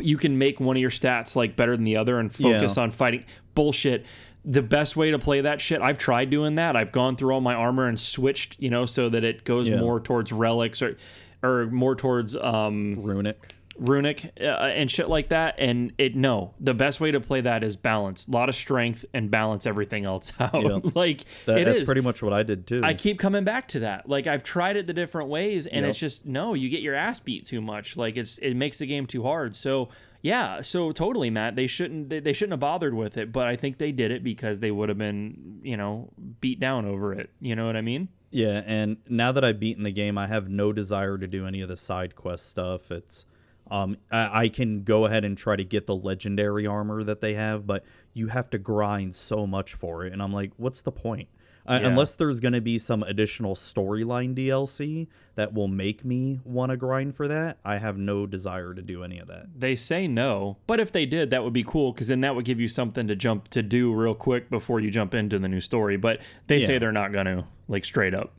you can make one of your stats like better than the other and focus Yeah. on fighting bullshit the best way to play that shit i've tried doing that i've gone through all my armor and switched you know so that it goes Yeah. more towards relics or or more towards um runic. Runic uh, and shit like that and it no the best way to play that is balance a lot of strength and balance everything else out Yeah. like That, it that's is. pretty much what I did too. I keep coming back to that. Like I've tried it the different ways, and Yep. it's just no. You get your ass beat too much. Like it's it makes the game too hard. So yeah, so totally, Matt. They shouldn't they, they shouldn't have bothered with it, but I think they did it because they would have been you know beat down over it. You know what I mean? Yeah, and now that I've beaten the game, I have no desire to do any of the side quest stuff. It's um I, I can go ahead and try to get the legendary armor that they have, but you have to grind so much for it, and I'm like, what's the point? Uh, Yeah. Unless there's going to be some additional storyline DLC that will make me want to grind for that, I have no desire to do any of that. They say no, but if they did, that would be cool because then that would give you something to jump to do real quick before you jump into the new story. But they say they're not gonna like straight up.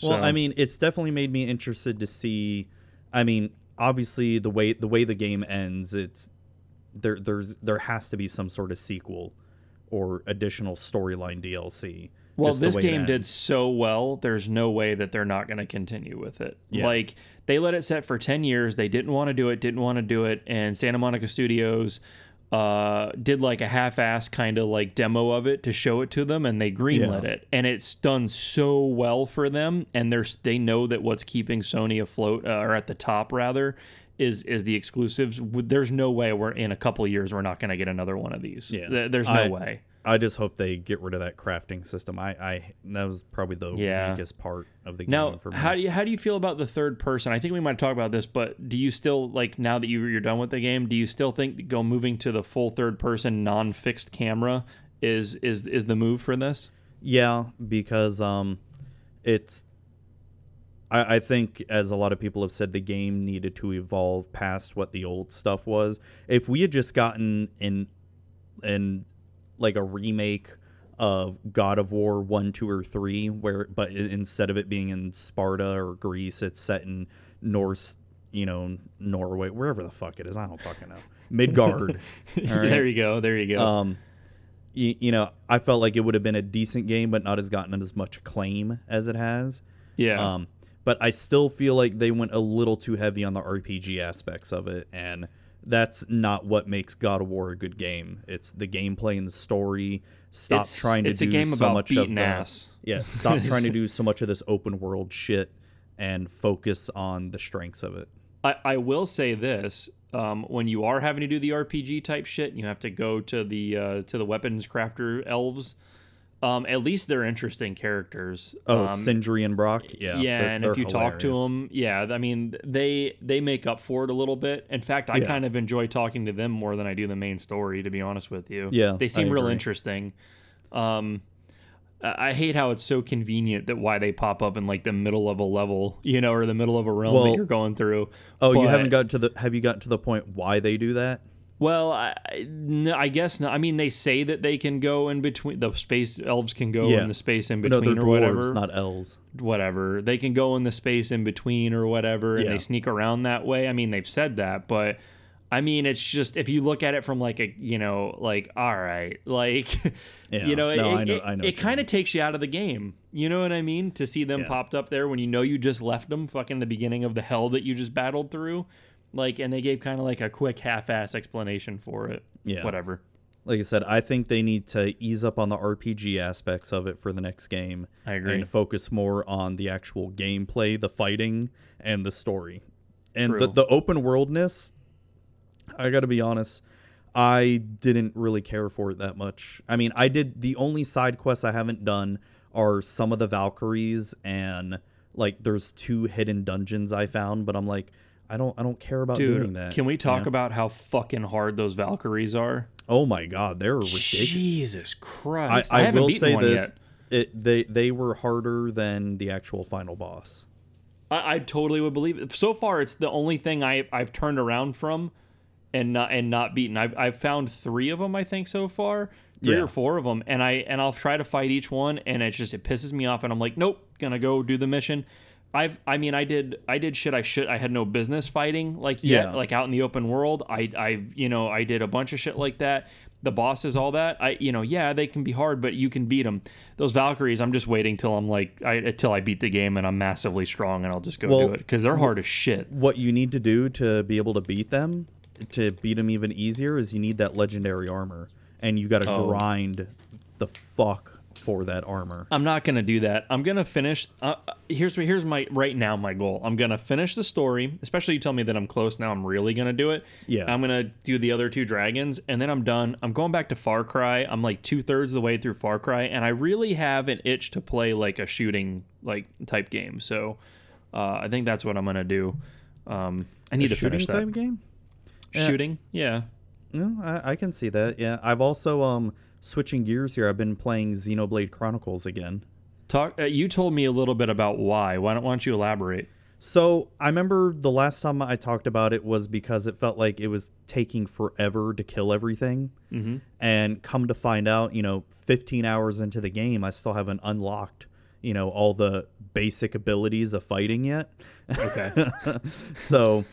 Well, So- I mean, it's definitely made me interested to see. I mean, obviously the way the way the game ends, it's there. There's there has to be some sort of sequel or additional storyline DLC. Well, this game did so well. There's no way that they're not going to continue with it. Yeah. Like they let it set for 10 years. They didn't want to do it, didn't want to do it, and Santa Monica Studios uh did like a half-ass kind of like demo of it to show it to them and they greenlit Yeah. it and it's done so well for them and there's they know that what's keeping Sony afloat uh, or at the top rather is is the exclusives there's no way we're in a couple of years we're not going to get another one of these Yeah. There's no I- way I just hope they get rid of that crafting system. I, I that was probably the Yeah. weakest part of the Now, game for me. how do you how do you feel about the third person? I think we might talk about this, but do you still like now that you you're done with the game? Do you still think go moving to the full third person non fixed camera is is is the move for this? Yeah, because um, it's. I, I think, as a lot of people have said, the game needed to evolve past what the old stuff was. If we had just gotten in, in, like a remake of God of War one, two, or three, where but instead of it being in Sparta or Greece, it's set in Norse you know, Norway, wherever the fuck it is. I don't fucking know. Midgard. Right? There you go. There you go. Um, you, you know, I felt like it would have been a decent game, but not as gotten as much acclaim as it has. yeah. Um, but I still feel like they went a little too heavy on the RPG aspects of it, and that's not what makes God of War a good game. It's the gameplay and the story. Stop It's- trying to do so much of ass. yeah. Stop trying to do so much of this open world shit and focus on the strengths of it. I, I will say this: um, when you are having to do the RPG type shit, you have to go to the uh, to the weapons crafter elves. Um, at least they're interesting characters. Oh, um, Sindri and Brok. Yeah, yeah, and if you talk to them, yeah, I mean they they make up for it a little bit. In fact, I Yeah. kind of enjoy talking to them more than I do the main story. To be honest with you, Yeah, they seem real interesting. Um, I I hate how it's so convenient that why they pop up in like the middle of a level, you know, or the middle of a realm that you're going through. Oh, you haven't got to the. Have you got to the point why they do that? Well, I, I- no, I guess not. I mean, they say that they can go in between. The space elves can go Yeah. in the space in No, between they're or whatever. dwarves, not elves. whatever. They can go in the space in between or whatever, and Yeah. they sneak around that way. I mean, they've said that, but I mean, it's just if you look at it from like a you know, like all right, like Yeah. you know, No, it, I know- I know it what you kind of takes you out of the game. You know what I mean? To see them Yeah. popped up there when you know you just left them fucking the beginning of the hell that you just battled through. Like, and they gave kind of like a quick half-ass explanation for it. Yeah. Whatever. Like I said, I think they need to ease up on the RPG aspects of it for the next game. I agree. And focus more on the actual gameplay, the fighting, and the story. And the, the open worldness, I got to be honest, I didn't really care for it that much. I mean, I did the only side quests I haven't done are some of the Valkyries and like there's two hidden dungeons I found, but I'm like I don't I don't care about doing Dude, that. can we you talk know? about how fucking hard those Valkyries are? Oh my god, they're ridiculous. Jesus Christ! I, I, haven't will beaten say this: yet. it, they they were harder than the actual final boss. I, I totally would believe it. So far, it's the only thing I I've turned around from, and not and not beaten. I've I've found three of them I think so far, three Yeah. or four of them, and I and I'll try to fight each one, and it's just it pisses me off, and I'm like, nope, gonna go do the mission. I've I mean I did I did shit I should I had no business fighting like yet Yeah. like out in the open world I I you know I did a bunch of shit like that the bosses all that I you know yeah they can be hard but you can beat them those Valkyries I'm just waiting till I'm like I until I beat the game and I'm massively strong and I'll just go Well, do it because they're hard as shit What you need to do to be able to beat them, to beat them even easier, is you need that legendary armor, and you got to Oh. grind the fuck for that armor. I'm not gonna do that. I'm gonna finish. Uh, uh, here's here's my right now my goal. I'm gonna finish the story. Especially you tell me that I'm close now. I'm really gonna do it. Yeah. I'm gonna do the other two dragons, and then I'm done. I'm going back to Far Cry. I'm like two thirds of the way through Far Cry, and I really have an itch to play like a shooting like type game. So uh, I think that's what I'm gonna do. Um, I need A to shooting finish that type game. Yeah. shooting. Yeah. No, I, I can see that. Yeah, I've also um switching gears here. I've been playing Xenoblade Chronicles again. Talk. Uh, you told me a little bit about why. Why don't, why don't you elaborate? So I remember the last time I talked about it was because it felt like it was taking forever to kill everything. Mm-hmm. And come to find out, you know, 15 hours into the game, I still haven't unlocked, you know, all the basic abilities of fighting yet. Okay. so,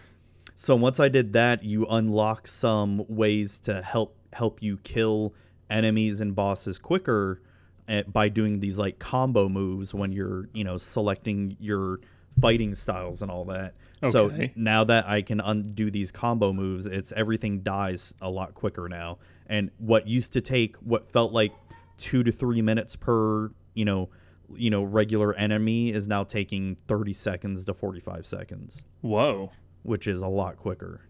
so once I did that, you unlock some ways to help help you kill enemies and bosses quicker eh, by doing these like combo moves when you're, you know, selecting your fighting styles and all that. Okay. So now that I can undo these combo moves, it's everything dies a lot quicker now. And what used to take what felt like 2 to 3 minutes per, you know, you know, regular enemy is now taking 30 seconds to 45 seconds, Whoa. which is a lot quicker.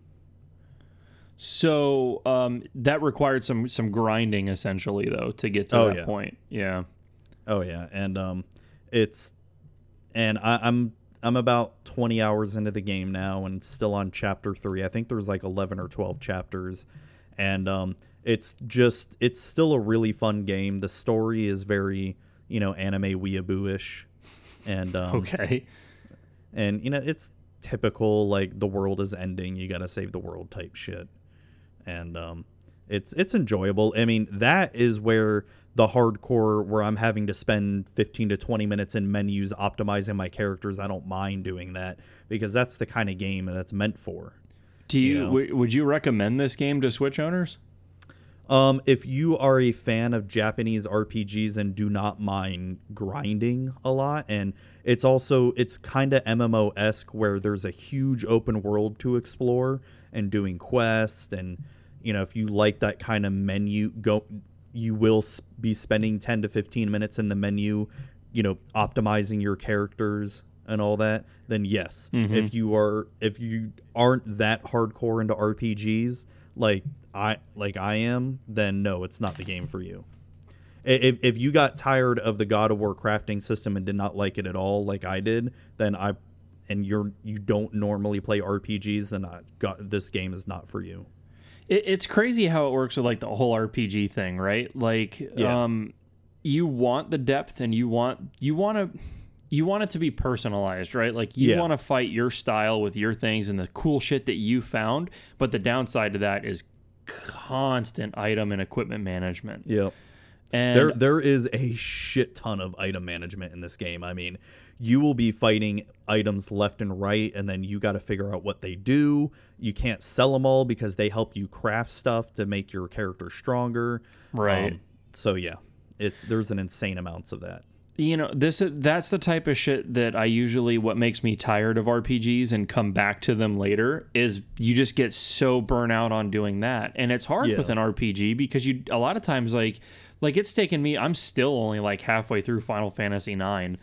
So um, that required some some grinding essentially though to get to Oh, that yeah. point. Yeah. Oh yeah, and um, it's and I, I'm I'm about 20 hours into the game now and still on chapter three. I think there's like 11 or 12 chapters, and um, it's just it's still a really fun game. The story is very you know anime weeaboo-ish, and um, Okay. and you know it's typical like the world is ending, you got to save the world type shit, and um, it's it's enjoyable. I mean, that is where the hardcore where I'm having to spend 15 to 20 minutes in menus optimizing my characters. I don't mind doing that because that's the kind of game that's meant for. Do you, know. w- would you recommend this game to Switch owners? Um, if you are a fan of Japanese RPGs and do not mind grinding a lot, and it's also it's kind of MMO esque where there's a huge open world to explore and doing quests, and you know if you like that kind of menu, go you will be spending ten to fifteen minutes in the menu, you know, optimizing your characters and all that. Then yes, mm-hmm. if you are if you aren't that hardcore into RPGs like I like I am, then no, it's not the game for you. If, if you got tired of the God of War crafting system and did not like it at all, like I did, then I and you're you don't normally play RPGs, then I got this game is not for you. It, it's crazy how it works with like the whole RPG thing, right? Like, Yeah. um, you want the depth and you want you want to you want it to be personalized, right? Like you Yeah. want to fight your style with your things and the cool shit that you found. But the downside to that is constant item and equipment management. Yep. And There there is a shit ton of item management in this game. I mean, you will be fighting items left and right and then you got to figure out what they do. You can't sell them all because they help you craft stuff to make your character stronger. Right. Um, so yeah, it's there's an insane amounts of that. you know this is that's the type of shit that i usually what makes me tired of rpgs and come back to them later is you just get so burnt out on doing that and it's hard Yeah. with an rpg because you a lot of times like like it's taken me i'm still only like halfway through final fantasy 9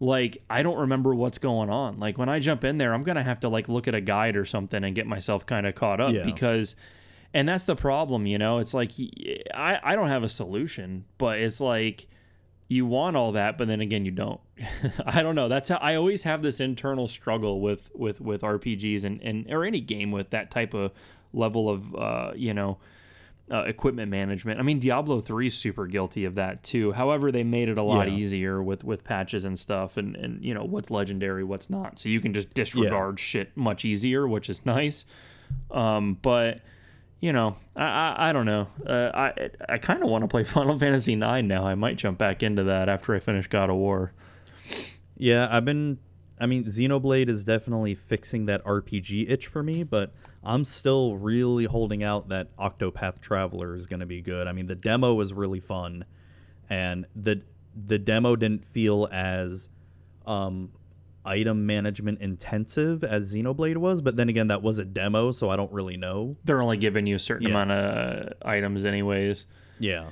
like i don't remember what's going on. Like when i jump in there i'm gonna have to like look at a guide or something and get myself kind of caught up Yeah. because and that's the problem you know? It's like i i don't have a solution but it's like you want all that but then again you don't. I don't know. That's how i always have this internal struggle with with with rpgs and and or any game with that type of level of uh you know uh, equipment management i mean diablo 3 is super guilty of that too however they made it a lot Yeah. easier with with patches and stuff and and you know what's legendary what's not so you can just disregard shit much easier which is nice um but you know, I I, I don't know. Uh, I I kind of want to play Final Fantasy 9 now. I might jump back into that after I finish God of War. Yeah, I've been. I mean, Xenoblade is definitely fixing that RPG itch for me, but I'm still really holding out that Octopath Traveler is going to be good. I mean, the demo was really fun, and the the demo didn't feel as um, item management intensive as Xenoblade was. But then again, that was a demo, so I don't really know. They're only giving you a certain Yeah. amount of items, anyways. Yeah.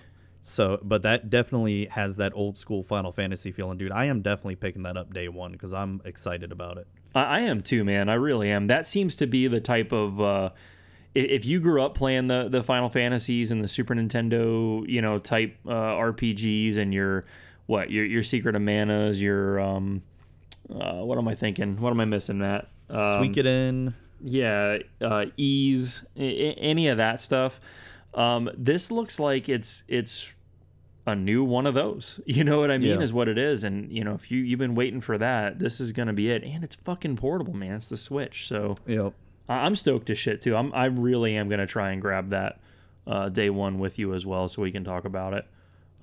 So, but that definitely has that old school Final Fantasy feeling, dude. I am definitely picking that up day one because I'm excited about it. I, I am too, man. I really am. That seems to be the type of. Uh, if you grew up playing the the Final Fantasies and the Super Nintendo, you know, type uh, RPGs, and your what your your Secret of Manas, your um, uh, what am I thinking? What am I missing, Matt? Um, Suikoden. yeah, uh, Ys, any of that stuff. Um, this looks like it's it's a new one of those. You know what I mean? Yeah. Is what it is. And you know, if you you've been waiting for that, this is gonna be it. And it's fucking portable, man. It's the Switch, so Yep. I- I'm stoked as shit too. I'm I really am gonna try and grab that uh, day one with you as well, so we can talk about it.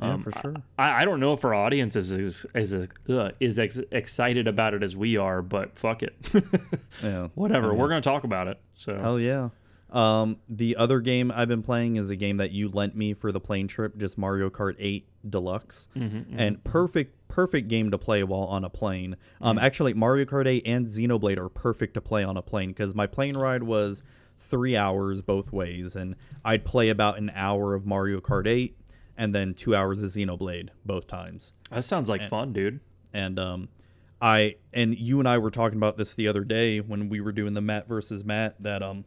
Yeah, for sure. I, I don't know if our audience is is is, uh, is ex- excited about it as we are, but fuck it, Yeah. whatever. We're gonna talk about it. So Hell yeah. Um, the other game I've been playing is a game that you lent me for the plane trip, just Mario Kart 8 Deluxe, and perfect, perfect game to play while on a plane. Um, actually, Mario Kart 8 and Xenoblade are perfect to play on a plane because my plane ride was three hours both ways, and I'd play about an hour of Mario Kart 8 and then two hours of Xenoblade both times that sounds like fun, dude. and um I and you and I were talking about this the other day when we were doing the Matt versus Matt that um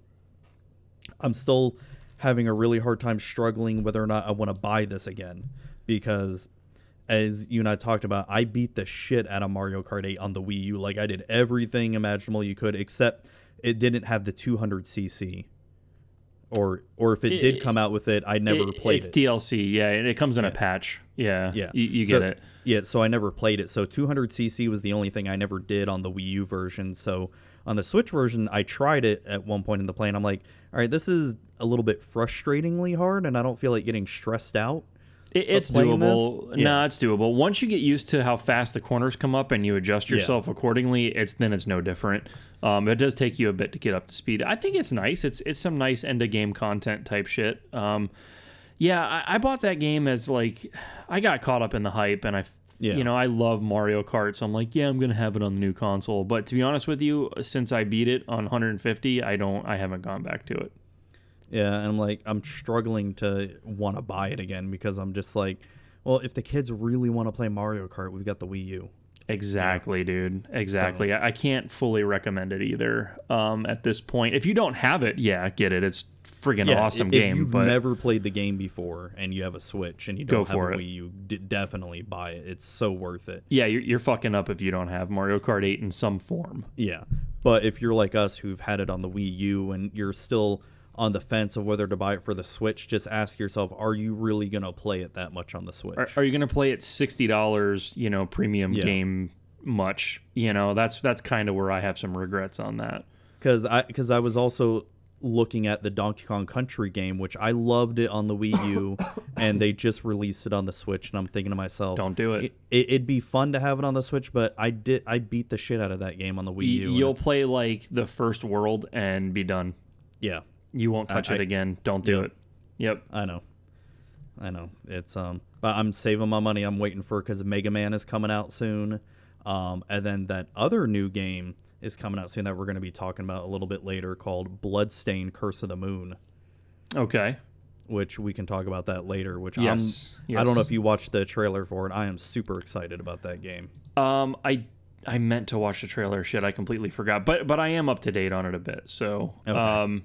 I'm still having a really hard time struggling whether or not I want to buy this again because as you and I talked about, I beat the shit out of Mario Kart 8 on the Wii U. Like I did everything imaginable you could, except it didn't have the 200cc. Or or if it, It- did come out with it, I never played It- played it's it. DLC, yeah, and it comes in a patch. Yeah, Yeah. you, you So- get it. Yeah, so I never played it. So 200cc was the only thing I never did on the Wii U version. So on the Switch version, I tried it at one point in the play, and I'm like, all right, this is a little bit frustratingly hard, and I don't feel like getting stressed out. It, it's this? doable. Yeah. No, it's doable. Once you get used to how fast the corners come up and you adjust yourself accordingly, it's then it's no different. Um, it does take you a bit to get up to speed. I think it's nice. It's it's some nice end of game content type shit. Um, yeah, I, I bought that game as like I got caught up in the hype, and I, Yeah. you know, I love Mario Kart, so I'm like, yeah, I'm gonna have it on the new console. But to be honest with you, since I beat it on 150, I don't, I haven't gone back to it. Yeah, and I'm like, I'm struggling to want to buy it again because I'm just like, well, if the kids really want to play Mario Kart, we've got the Wii U. Exactly, dude. Exactly. I I can't fully recommend it either. Um, at this point, if you don't have it, yeah, get it. It's friggin' Yeah, awesome if, game. If you've never played the game before and you have a Switch and you don't have a it. Wii U, d- definitely buy it. It's so worth it. yeah, you're, you're fucking up if you don't have Mario Kart 8 in some form. Yeah. But if you're like us who've had it on the Wii U and you're still on the fence of whether to buy it for the Switch, just ask yourself, are you really going to play it that much on the Switch? Are, are you gonna play it sixty dollars? You know, premium Yeah. game much? You know, that's that's kind of where I have some regrets on that. Cuz I cuz I was also looking at the Donkey Kong Country game, which I loved it on the Wii U and they just released it on the Switch and I'm thinking to myself, Don't do it. it, it'd be fun to have it on the Switch, but I did I beat the shit out of that game on the Wii U. You'll play like the first world and be done. yeah. You won't touch I- it again. Don't do Yeah. it. Yep. I know. I know. It's um but I'm saving my money. I'm waiting for cuz Mega Man is coming out soon. Um and then that other new game is coming out soon that we're going to be talking about a little bit later called Bloodstained Curse of the Moon, Okay. which we can talk about that later, which Yes, I'm I don't know if you watched the trailer for it. I am super excited about that game. Um, I I meant to watch the trailer. Shit, I completely forgot. But but I am up to date on it a bit. So Okay. um,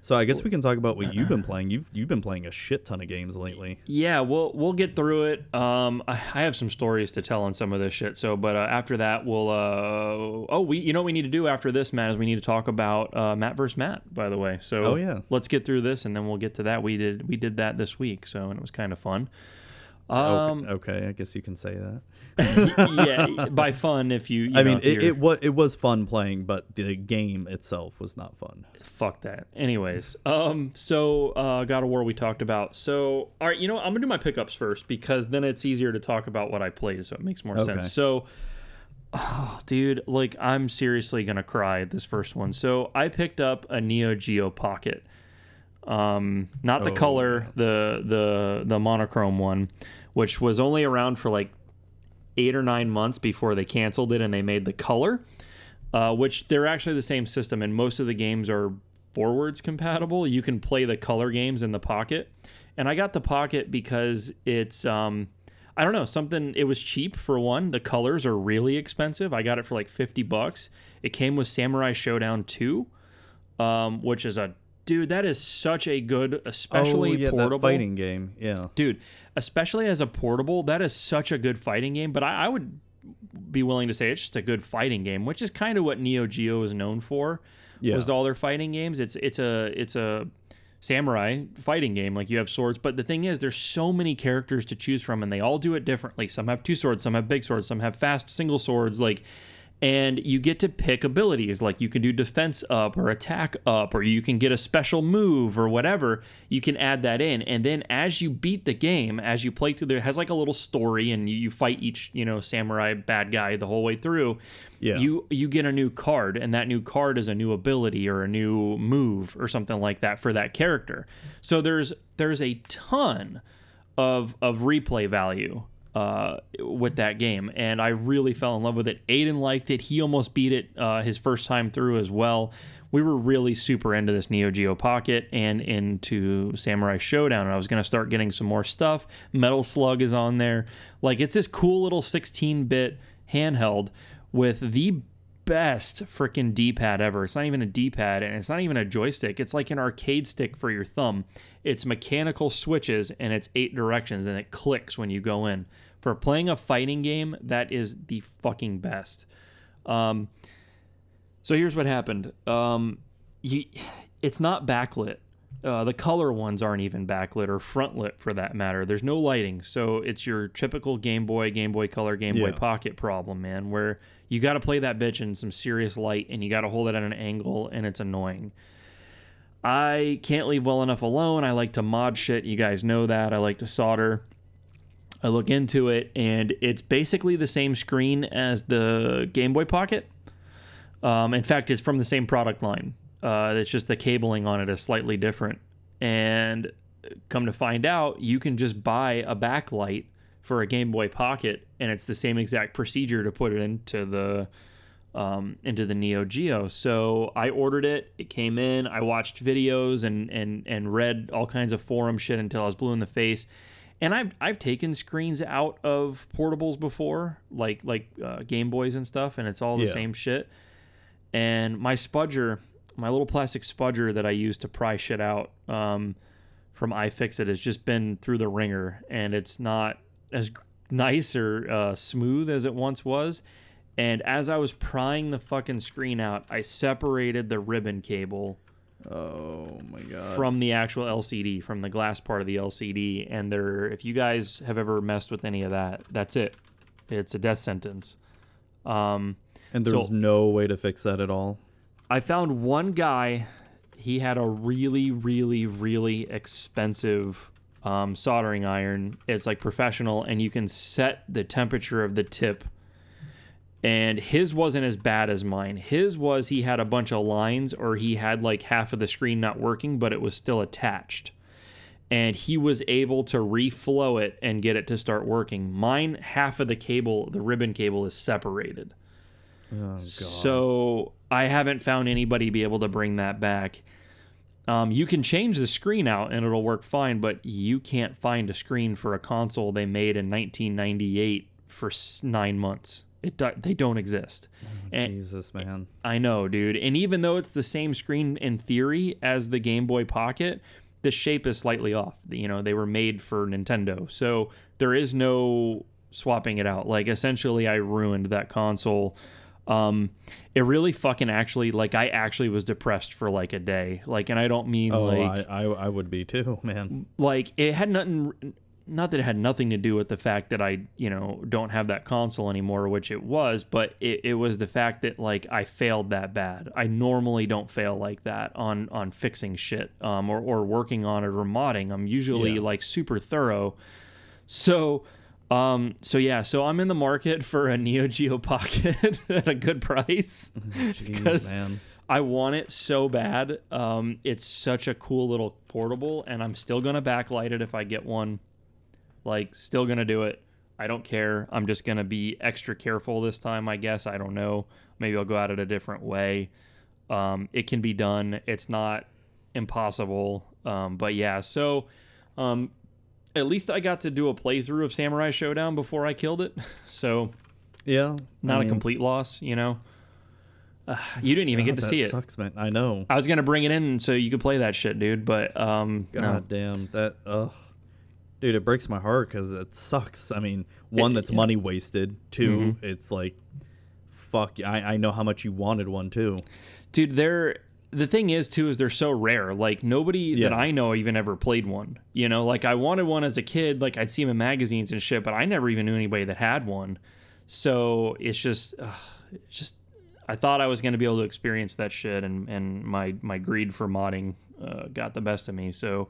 So I guess we can talk about what you've been playing. You've you've been playing a shit ton of games lately. yeah, we'll we'll get through it. Um, I, I have some stories to tell on some of this shit. So, but uh, after that, we'll uh oh we you know what we need to do after this, Matt is we need to talk about uh, Matt versus Matt. By the way, so Oh, yeah. let's get through this and then we'll get to that. We did we did that this week, so and it was kind of fun. Um, okay, okay, I guess you can say that. yeah, by fun if you. you I know, mean, it, it was it was fun playing, but the game itself was not fun. Fuck that. Anyways, um, so uh, God of War we talked about. So all right, you know what? I'm gonna do my pickups first because then it's easier to talk about what I played, so it makes more Okay. sense. So, oh, dude, like I'm seriously gonna cry at this first one. So I picked up a Neo Geo Pocket. Um, not the Oh, color, the the the monochrome one, which was only around for like eight or nine months before they canceled it and they made the color uh, which they're actually the same system, and most of the games are forwards compatible. You can play the color games in the pocket, and I got the pocket because it's um, I don't know something. It was cheap for one. The colors are really expensive. I got it for like fifty bucks. It came with Samurai Shodown two, um, which is a dude that is such a good, especially oh yeah, portable fighting game. Yeah, dude especially as a portable that is such a good fighting game but I, I would be willing to say it's just a good fighting game which is kind of what neo geo is known for Yeah. was all their fighting games. It's it's a it's a samurai fighting game. Like you have swords. But the thing is there's so many characters to choose from and they all do it differently. Some have two swords some have big swords some have fast single swords. Like and you get to pick abilities like you can do defense up or attack up or you can get a special move or whatever you can add that in. And then as you beat the game as you play through there it has like a little story and you, you fight each you know samurai bad guy the whole way through. Yeah. you you get a new card and that new card is a new ability or a new move or something like that for that character. So there's there's a ton of of replay value uh, with that game, and I really fell in love with it. Aiden liked it; he almost beat it uh, his first time through as well. We were really super into this Neo Geo Pocket and into Samurai Shodown, and I was going to start getting some more stuff. Metal Slug is on there. Like it's this cool little 16-bit handheld with the best freaking D-pad ever. It's not even a D-pad and it's not even a joystick. It's like an arcade stick for your thumb. It's mechanical switches and it's eight directions and it clicks when you go in. For playing a fighting game, that is the fucking best. Um, so here's what happened. Um, you, it's not backlit. Uh, the color ones aren't even backlit or frontlit for that matter. There's no lighting, so it's your typical Game Boy, Game Boy Color, Game Boy Pocket problem, man. Where you got to play that bitch in some serious light and you got to hold it at an angle, and it's annoying. I can't leave well enough alone. I like to mod shit. You guys know that. I like to solder. I look into it, and it's basically the same screen as the Game Boy Pocket. Um, in fact, it's from the same product line. Uh, it's just the cabling on it is slightly different. And come to find out, you can just buy a backlight for a Game Boy Pocket, and it's the same exact procedure to put it into the um, into the Neo Geo. So I ordered it. It came in. I watched videos and and and read all kinds of forum shit until I was blue in the face. And I've I've taken screens out of portables before, like like uh, Game Boys and stuff, and it's all the Yeah. same shit. And my spudger, my little plastic spudger that I use to pry shit out um, from iFixit has just been through the ringer, and it's not as nice or uh, smooth as it once was. And as I was prying the fucking screen out, I separated the ribbon cable Oh my god. from the actual LCD, from the glass part of the LCD. And there, if you guys have ever messed with any of that, that's it. It's a death sentence. Um, and there's so- no way to fix that at all. I found one guy. He had a really, really, really expensive um, soldering iron. It's like professional, and you can set the temperature of the tip. And his wasn't as bad as mine. His was he had a bunch of lines, or he had like half of the screen not working, but it was still attached. And he was able to reflow it and get it to start working. Mine, half of the cable, the ribbon cable, is separated. Oh god. So I haven't found anybody be able to bring that back. Um, you can change the screen out and it'll work fine, but you can't find a screen for a console they made in 1998 for nine months. It do- they don't exist. And Jesus, man. I know, dude. And even though it's the same screen in theory as the Game Boy Pocket, the shape is slightly off. You know, they were made for Nintendo. So there is no swapping it out. Like essentially I ruined that console. Um it really fucking actually like I actually was depressed for like a day. Like and I don't mean Oh, like I, I I would be too, man. like it had nothing not that it had nothing to do with the fact that I, you know, don't have that console anymore, which it was, but it, it was the fact that like I failed that bad. I normally don't fail like that on on fixing shit um or, or working on it or modding. I'm usually Yeah. like super thorough. So um so yeah, so I'm in the market for a Neo Geo Pocket at a good price. Jeez, man. I want it so bad. Um, it's such a cool little portable, and I'm still gonna backlight it if I get one. Like, still gonna do it. I don't care. I'm just gonna be extra careful this time. I guess I don't know. Maybe I'll go at it a different way. Um, it can be done. It's not impossible. Um, but yeah, so um, at least I got to do a playthrough of Samurai Shodown before I killed it. So Yeah. not I a mean, complete loss, you know. Uh, you didn't even get to see it. Sucks, man. I know. I was gonna bring it in so you could play that shit, dude. But um, no. God damn that. Ugh. Dude, it breaks my heart because it sucks. I mean, one, that's yeah. money wasted. 2 Mm-hmm. it's like, fuck. I, I know how much you wanted one too. dude, they're the thing is too is they're so rare. Like nobody that I know even ever played one. You know, like I wanted one as a kid. Like I'd see them in magazines and shit, but I never even knew anybody that had one. So it's just, ugh, it's just. I thought I was gonna be able to experience that shit, and and my my greed for modding uh, got the best of me. So.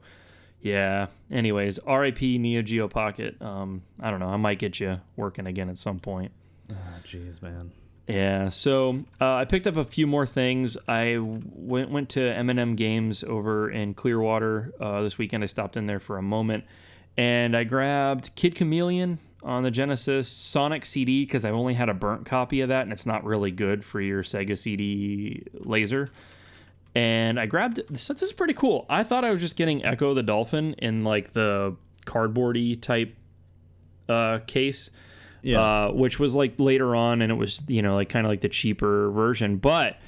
Yeah. Anyways, RIP Neo Geo Pocket. Um, I don't know. I might get you working again at some point. Oh, jeez, man. Yeah, so uh, I picked up a few more things. I went went to M&M Games over in Clearwater uh, this weekend. I stopped in there for a moment, and I grabbed Kid Chameleon on the Genesis Sonic CD because I've only had a burnt copy of that, and it's not really good for your Sega CD laser. And I grabbed this. This is pretty cool. I thought I was just getting Ecco the Dolphin in like the cardboardy type uh, case Yeah. uh, which was like later on, and it was you know like kind of like the cheaper version. But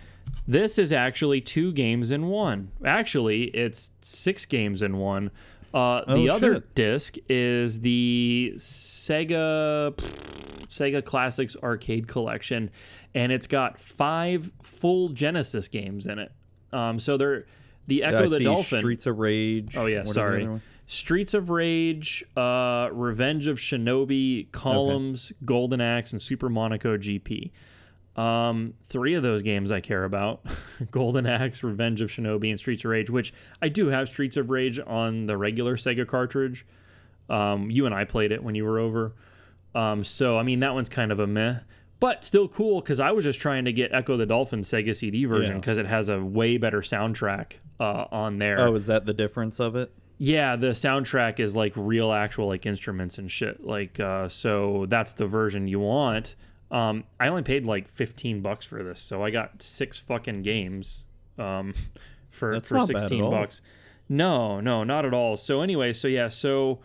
this is actually two games in one. Actually, it's six games in one. Uh, the Oh, other shit. disc is the Sega Sega Classics Arcade Collection, and it's got five full Genesis games in it. Um, so they're the Ecco I the Dolphin. Streets of Rage. Oh yeah, What sorry. Streets of Rage, uh, Revenge of Shinobi, Columns, Golden Axe, and Super Monaco GP. Um, three of those games I care about: Golden Axe, Revenge of Shinobi, and Streets of Rage. Which I do have Streets of Rage on the regular Sega cartridge. Um, you and I played it when you were over. Um, so I mean that one's kind of a meh, but still cool because I was just trying to get Ecco the Dolphin Sega CD version Yeah. because it has a way better soundtrack uh, on there. Oh, is that the difference of it? Yeah, the soundtrack is like real actual like instruments and shit. Like uh so that's the version you want. Um I only paid like 15 bucks for this. So I got six fucking games um for That's for not bad at 16 all. bucks. No, no, not at all. So anyway, so yeah, so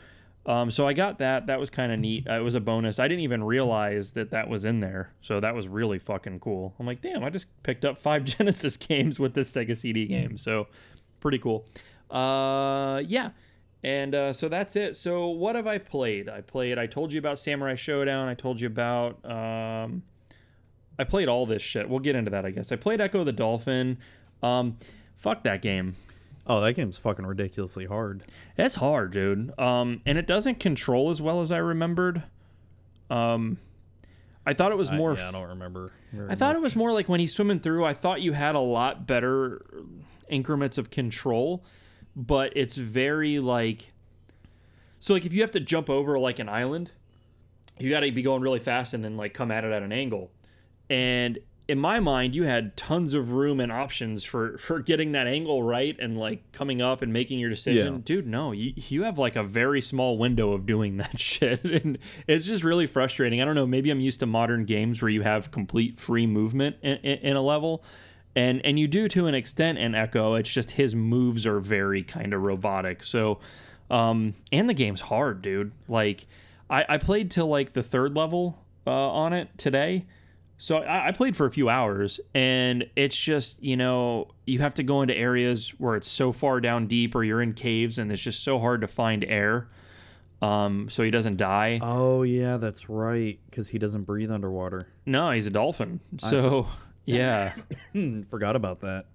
um so I got that. That was kind of neat. Uh, it was a bonus. I didn't even realize that that was in there. So that was really fucking cool. I'm like, "Damn, I just picked up 5 Genesis games with this Sega CD game." So pretty cool. Uh, yeah. And uh, so that's it. So what have I played? I played. I told you about Samurai Shodown. I told you about. Um, I played all this shit. We'll get into that, I guess. I played Ecco the Dolphin. Um, fuck that game. Oh, that game's fucking ridiculously hard. It's hard, dude. Um, and it doesn't control as well as I remembered. Um, I thought it was I- more. yeah, I don't remember. I thought much. it was more like when he's swimming through, I thought you had a lot better increments of control, but it's very like so like if you have to jump over like an island, you got to be going really fast and then like come at it at an angle. And in my mind, you had tons of room and options for for getting that angle right and like coming up and making your decision. Yeah. Dude, no, you you have like a very small window of doing that shit, and it's just really frustrating. I don't know. Maybe I'm used to modern games where you have complete free movement in, in, in a level. And, and you do to an extent in Ecco. It's just his moves are very kind of robotic. So, um, and the game's hard, dude. Like, I, I played till like the third level uh, on it today. So I, I played for a few hours, and it's just you know you have to go into areas where it's so far down deep, or you're in caves, and it's just so hard to find air. Um, so he doesn't die. Oh yeah, that's right. Because he doesn't breathe underwater. no, he's a dolphin. So yeah, Forgot about that.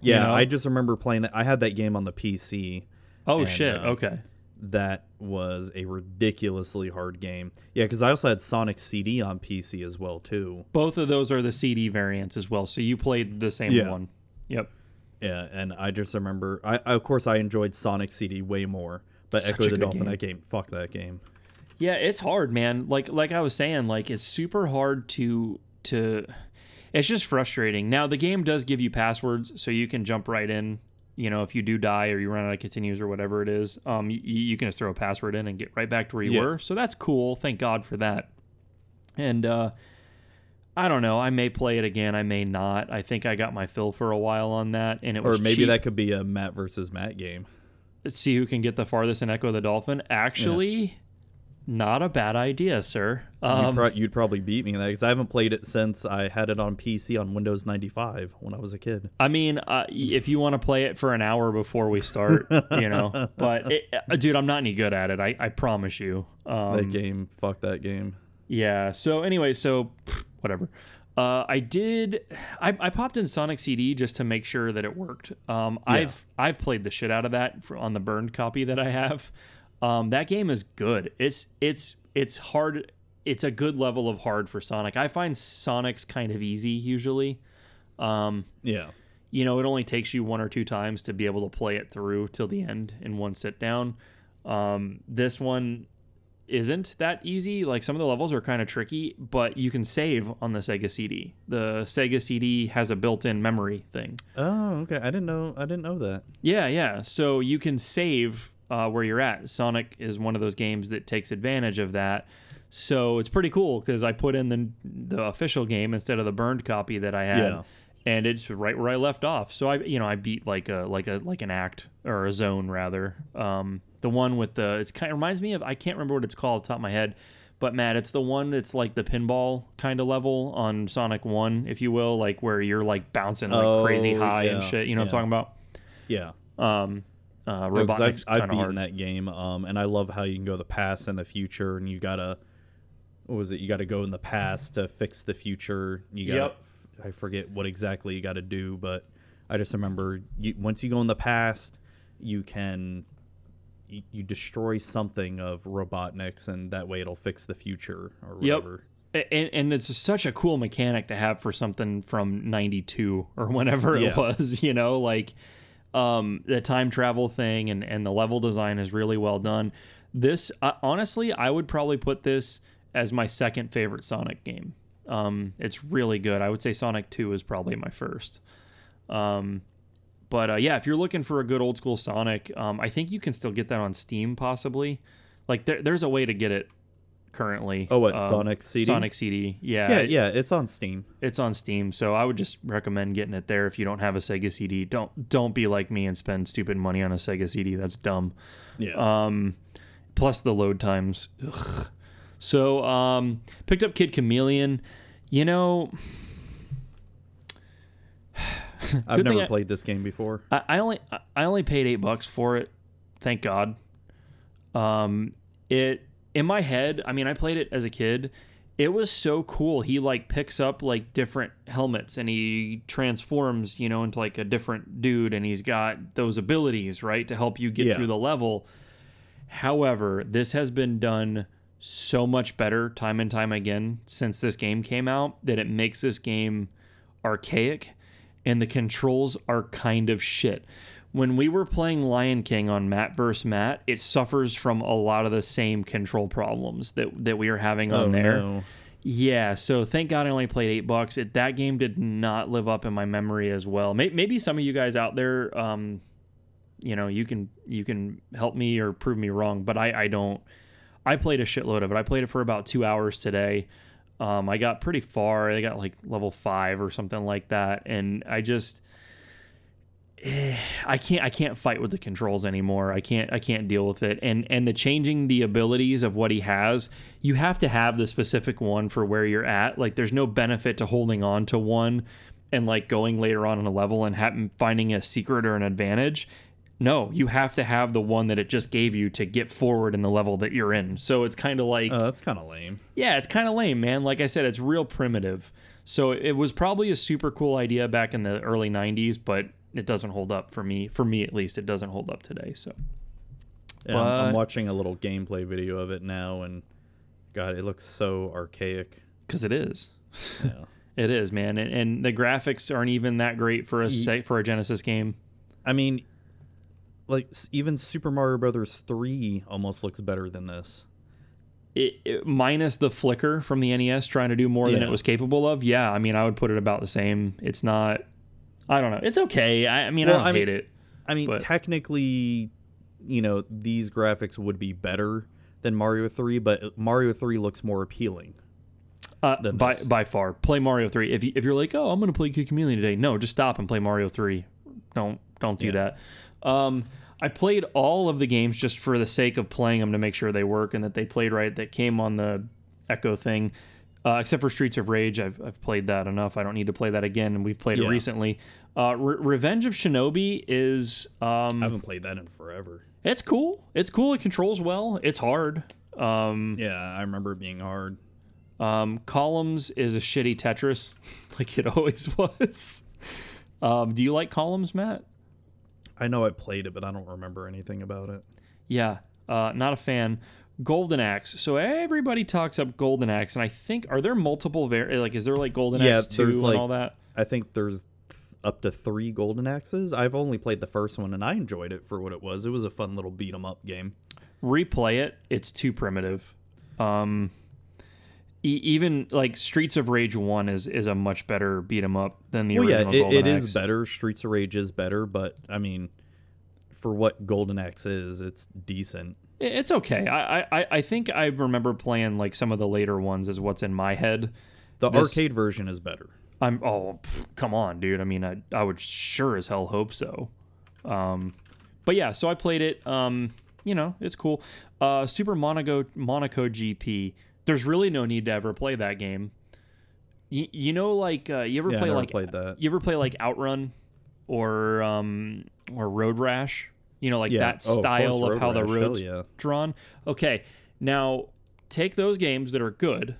Yeah, know? I just remember playing that. I had that game on the PC. oh And, shit. uh, okay. That was a ridiculously hard game. Yeah, because I also had Sonic CD on PC as well too. Both of those are the CD variants as well. So you played the same Yeah. one. Yep. Yeah, and I just remember. I, I of course I enjoyed Sonic CD way more, but Such Ecco the Dolphin game. that game. Fuck that game. Yeah, it's hard, man. Like like I was saying, like it's super hard to to it's just frustrating. Now the game does give you passwords so you can jump right in. You know, if you do die or you run out of continues or whatever it is, um, you, you can just throw a password in and get right back to where you Yeah. were. So that's cool. Thank God for that. And uh, I don't know. I may play it again. I may not. I think I got my fill for a while on that, and it Or was Or maybe cheap. that could be a Matt versus Matt game. Let's see who can get the farthest in Ecco the Dolphin. Actually, not a bad idea, sir. Um, you'd, pro- you'd probably beat me in that because I haven't played it since I had it on PC on Windows 95 when I was a kid. I mean, uh, if you want to play it for an hour before we start, you know, but it, uh, dude, I'm not any good at it. I, I promise you. Um, that game, fuck that game. yeah. So anyway, so whatever. Uh, I did. I, I popped in Sonic CD just to make sure that it worked. Um, I've I've played the shit out of that for, on the burned copy that I have. Um, that game is good. It's it's it's hard. It's a good level of hard for Sonic. I find Sonic's kind of easy usually. Um, Yeah. you know, it only takes you one or two times to be able to play it through till the end in one sit down. Um, this one isn't that easy. Like some of the levels are kind of tricky, but you can save on the Sega CD. The Sega CD has a built-in memory thing. Oh, okay. I didn't know. I didn't know that. Yeah, yeah. So you can save uh, where you're at. Sonic is one of those games that takes advantage of that. So it's pretty cool because I put in the the official game instead of the burned copy that I had, Yeah. and it's right where I left off. So I, you know, I beat like a like a like an act or a zone rather. Um, the one with the it's kind of reminds me of I can't remember what it's called off the top of my head. But Matt, it's the one that's like the pinball kind of level on Sonic One, if you will, like where you're like bouncing like crazy Oh, high and shit. You know what. I'm talking about? Yeah. Um, uh, No, Robotnik's I've, I've beaten hard. that game, um, and I love how you can go the past and the future, and you gotta, what was it? You gotta go in the past to fix the future. You gotta, Yep. I forget what exactly you gotta do, but I just remember you, once you go in the past, you can, you, you destroy something of Robotnik's, and that way it'll fix the future or Yep. whatever. and, and it's such a cool mechanic to have for something from 92 or whenever it was you know like um the time travel thing and and the level design is really well done. This uh, honestly i would probably put this as my second favorite sonic game. Um it's really good. I would say sonic 2 is probably my first. Um but uh, yeah if you're looking for a good old school sonic um i think you can still get that on steam possibly. Like there, there's a way to get it currently Oh, what, um, Sonic CD? Sonic CD. Yeah, Yeah, it- yeah, it's on Steam. it's on Steam. So I would just recommend getting it there if you don't have a Sega CD. Don't don't be like me and spend stupid money on a Sega CD. That's dumb. Yeah. Um, plus the load times. Ugh. So um, picked up Kid Chameleon. You know, I've never I- played this game before. I, I only I only paid eight bucks for it. Thank God. Um, it in my head. I mean, I played it as a kid. It was so cool. He like picks up like different helmets and he transforms, you know, into like a different dude, and he's got those abilities right to help you get Yeah. through the level. However, this has been done so much better time and time again since this game came out that it makes this game archaic and the controls are kind of shit. When we were playing Lion King on Matt vs. Matt, it suffers from a lot of the same control problems that, that we are having on oh there. no. Yeah, so thank God I only played eight bucks. It, that game did not live up in my memory as well. Maybe, maybe some of you guys out there, um, you know, you can you can help me or prove me wrong, but I, I don't. I played a shitload of it. I played it for about two hours today. Um, I got pretty far. I got like level five or something like that, and I just. Eh, I can't I can't fight with the controls anymore. I can't I can't deal with it. And and the changing the abilities of what he has, you have to have the specific one for where you're at. Like there's no benefit to holding on to one and like going later on in a level and ha- finding a secret or an advantage. No, you have to have the one that it just gave you to get forward in the level that you're in. So it's kind of like Oh, that's kind of lame. yeah, it's kind of lame, man. Like I said, it's real primitive. So it was probably a super cool idea back in the early 90s, but it doesn't hold up for me. For me, at least, it doesn't hold up today. So Yeah, I'm, I'm watching a little gameplay video of it now, and God, it looks so archaic. because it is, Yeah. it is, man. And, and the graphics aren't even that great for a se- for a Genesis game. I mean, like even Super Mario Brothers three almost looks better than this. It, it- minus the flicker from the NES trying to do more than it was capable of. Yeah, I mean, I would put it about the same. It's not. I don't know. It's okay. I, I mean, Well, I don't I mean- hate it. I mean, But- technically, you know, these graphics would be better than Mario three, but Mario three looks more appealing. Uh, by this. by far, play Mario three. If you, if you're like, oh, I'm gonna play Kid Chameleon today, no, just stop and play Mario three. Don't don't do Yeah. that. Um, I played all of the games just for the sake of playing them to make sure they work and that they played right. That came on the Echo thing, uh, except for Streets of Rage. I've I've played that enough. I don't need to play that again. And we've played it recently. Uh, Re- Revenge of Shinobi is um, I haven't played that in forever. it's cool. It's cool. It controls well. It's hard. Um, Yeah, I remember it being hard. Um, Columns is a shitty Tetris, like it always was. Um, do you like Columns, Matt? I know I played it, but I don't remember anything about it. Yeah, uh, not a fan. Golden Axe. So everybody talks up Golden Axe, and I think are there multiple var- like is there like Golden Yeah, Axe two there's, and all that? I think there's up to three golden axes. I've only played the first one, and I enjoyed it for what it was. It was a fun little beat 'em up game. Replay it. It's too primitive. Um, e- even like Streets of Rage one is is a much better beat 'em up than the Well, yeah, original it, Golden it is better. Streets of Rage is better, but I mean, for what Golden Axe is, it's decent. It's okay. I, I I think I remember playing like some of the later ones is what's in my head. The This- arcade version is better. I'm oh pff, come on, dude. I mean, I I would sure as hell hope so. Um, but yeah, so I played it. Um, you know, it's cool. Uh, Super Monaco Monaco GP. There's really no need to ever play that game. You, you know, like uh, you ever Yeah, play like played that. you ever play like Outrun or um or Road Rash? You know, like Yeah. that Oh, of style course, of, how the Rash, hell roads yeah. drawn. Okay, now take those games that are good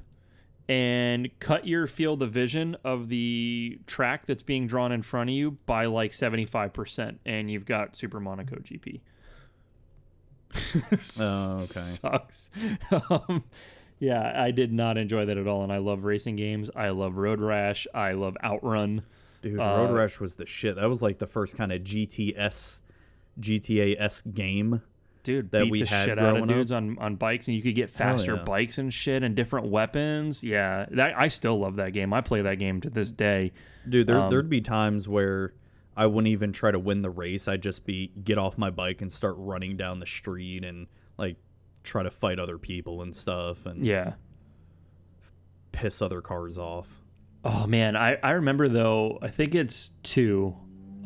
and cut your field of vision of the track that's being drawn in front of you by like 75% and you've got Super Monaco GP. Oh, okay. Sucks. um, Yeah, I did not enjoy that at all, and I love racing games. I love Road Rash. I love Outrun. Dude, Uh, Road Rash was the shit. That was like the first kind of GTS, GTA S game. Dude, that beat we the had shit out of up. dudes on, on bikes, and you could get faster yeah. bikes and shit and different weapons. Yeah, that I still love that game. I play that game to this day. Dude, Um, there, there'd be times where I wouldn't even try to win the race. I'd just be get off my bike and start running down the street and like try to fight other people and stuff and Yeah. piss other cars off. Oh man, I, I remember though, I think it's two.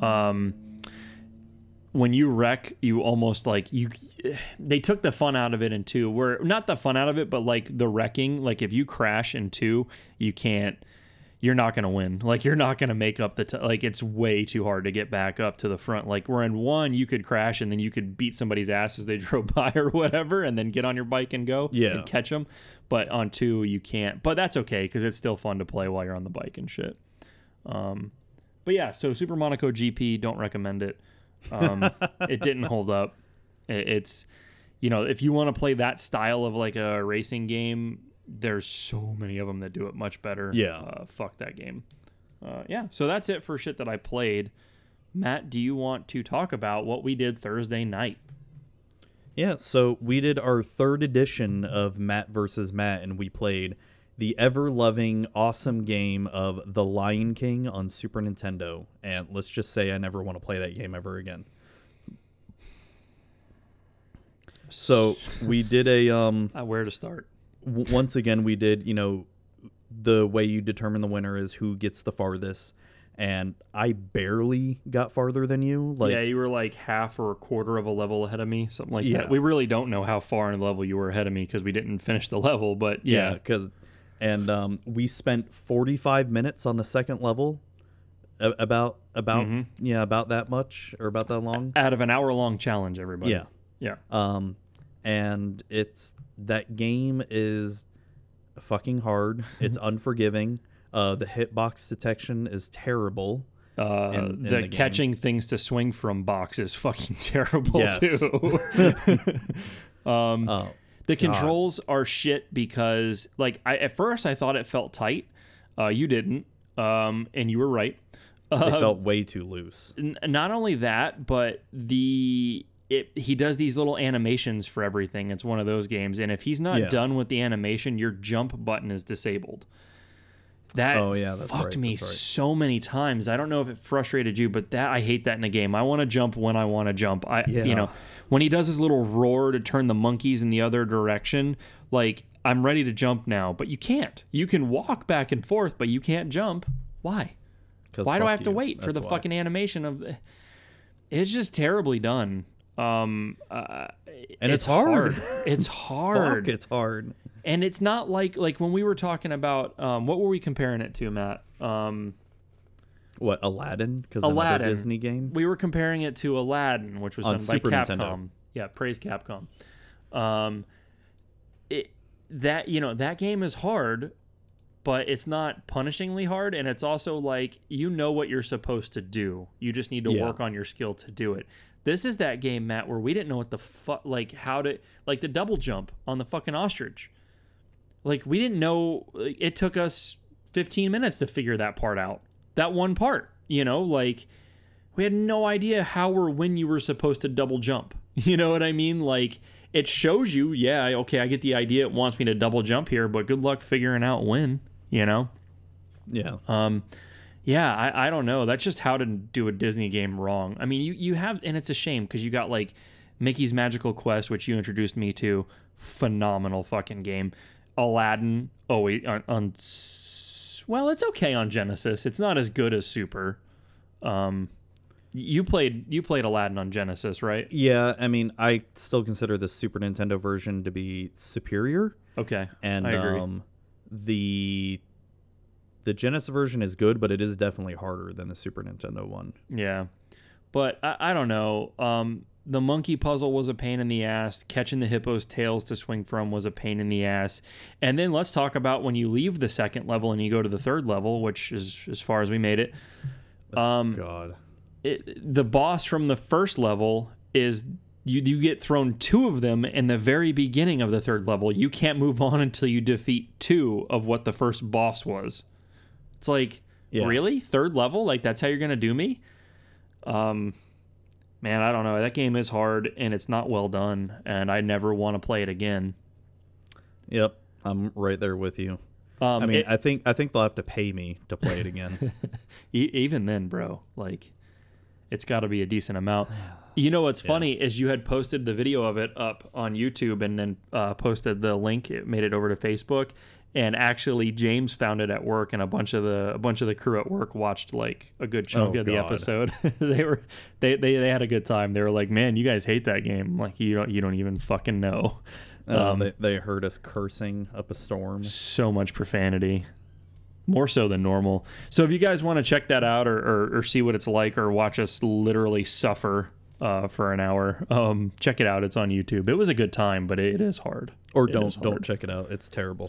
Um when you wreck, you almost like you they took the fun out of it in two. Where not the fun out of it, but like the wrecking, like if you crash in two, you can't you're not going to win. Like you're not going to make up the t- like it's way too hard to get back up to the front. Like we're in one, you could crash and then you could beat somebody's ass as they drove by or whatever and then get on your bike and go Yeah. and catch them. But on two, you can't. But that's okay cuz it's still fun to play while you're on the bike and shit. Um but yeah, so Super Monaco GP, don't recommend it. Um it didn't hold up. It, it's you know, if you want to play that style of like a racing game, there's so many of them that do it much better. Yeah. Uh, fuck that game. Uh, yeah. So that's it for shit that I played. Matt, do you want to talk about what we did Thursday night? Yeah, so we did our third edition of Matt versus Matt, and we played the ever loving, awesome game of The Lion King on Super Nintendo. And let's just say I never want to play that game ever again. So we did a um Uh, where to start? w- once again we did you know the way you determine the winner is who gets the farthest and i barely got farther than you like yeah, you were like half or a quarter of a level ahead of me, something like Yeah. that. We really don't know how far in the level you were ahead of me because we didn't finish the level. But yeah yeah, because and um, we spent 45 minutes on the second level about about Mm-hmm. yeah about that much or about that long out of an hour long challenge, everybody. yeah Yeah. um and it's that game is fucking hard it's unforgiving uh the hitbox detection is terrible Uh, in- in the, the catching things to swing from box is fucking terrible Yes. too. Um, oh the controls are shit because, like, I at first I thought it felt tight. Uh, you didn't, um, and you were right. it Uh, felt way too loose N- not only that, but the it he does these little animations for everything. It's one of those games, and if he's not Yeah. done with the animation, your jump button is disabled. That Oh, yeah, fucked right, me right. so many times. I don't know if it frustrated you, but that I hate that in a game. I want to jump when I want to jump. I Yeah. you know when he does his little roar to turn the monkeys in the other direction, like I'm ready to jump now, but you can't. You can walk back and forth, but you can't jump. Why? Why do I have to you. wait for the why. fucking animation of the It's just terribly done. Um uh, And it's hard. It's hard. Fuck, it's hard And it's not like like when we were talking about um what were we comparing it to, Matt? Um what aladdin because another Aladdin. disney game we were comparing it to Aladdin, which was On done by Super Capcom. Nintendo. Yeah, praise Capcom. Um, it that you know that game is hard, but it's not punishingly hard, and it's also like you know what you're supposed to do. You just need to Yeah. work on your skill to do it. This is that game, Matt, where we didn't know what the fuck, like how to, like the double jump on the fucking ostrich. Like we didn't know. It took us 15 minutes to figure that part out. That one part, you know, like we had no idea how or when you were supposed to double jump. You know what I mean? Like it shows you, yeah, okay, I get the idea. It wants me to double jump here, but good luck figuring out when. You know? yeah Um, yeah, I, I don't know. That's just how to do a Disney game wrong. I mean, you you have, and it's a shame because you got like Mickey's Magical Quest, which you introduced me to, phenomenal fucking game. Aladdin, oh wait, on, well, it's okay on Genesis. It's not as good as Super. Um, you played you played Aladdin on Genesis, right? yeah i mean i still consider the super nintendo version to be superior Okay, and um the the genesis version is good but it is definitely harder than the super nintendo one Yeah. But I, I don't know. Um, the monkey puzzle was a pain in the ass. Catching the hippo's tails to swing from was a pain in the ass. And then let's talk about when you leave the second level and you go to the third level, which is as far as we made it. Um, god it the boss from the first level is you you get thrown two of them in the very beginning of the third level. You can't move on until you defeat two of what the first boss was. It's like Yeah. really third level? Like that's how you're gonna do me? Um, man, I don't know. That game is hard and it's not well done, and I never want to play it again. Yep, I'm right there with you. Um, I mean, it- I think I think they'll have to pay me to play it again. Even then, bro, like it's got to be a decent amount. You know what's funny is you had posted the video of it up on YouTube and then uh, posted the link. It made it over to Facebook, and actually James found it at work, and a bunch of the a bunch of the crew at work watched like a good chunk Oh, of the God. episode. they were they, they they had a good time. They were like, "Man, you guys hate that game." I'm like you don't you don't even fucking know. Uh, Um, they, they heard us cursing up a storm. so much profanity more so than normal so if you guys want to check that out or, or, or see what it's like or watch us literally suffer uh, for an hour um, check it out it's on youtube it was a good time but it is hard Or It don't is don't check it out. It's terrible.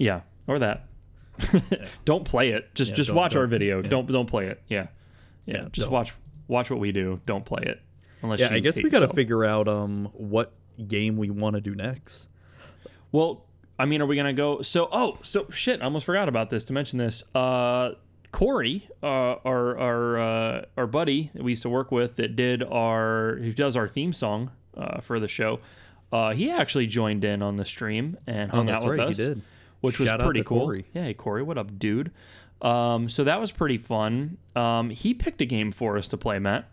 Yeah or that don't play it just Yeah, just watch our video don't don't play it yeah yeah, Yeah, just don't. watch watch what we do don't play it unless Yeah, I guess we got to figure out um what game we want to do next. Well, I mean, are we gonna go? So, oh, so shit, I almost forgot about this to mention this. Uh, Corey, uh, our our uh, our buddy that we used to work with that did our who does our theme song uh, for the show. Uh, he actually joined in on the stream and hung Oh, out with right, he did. Which Shout was pretty cool. Corey. Yeah, hey Corey, what up, dude? Um, so that was pretty fun. Um, he picked a game for us to play, Matt.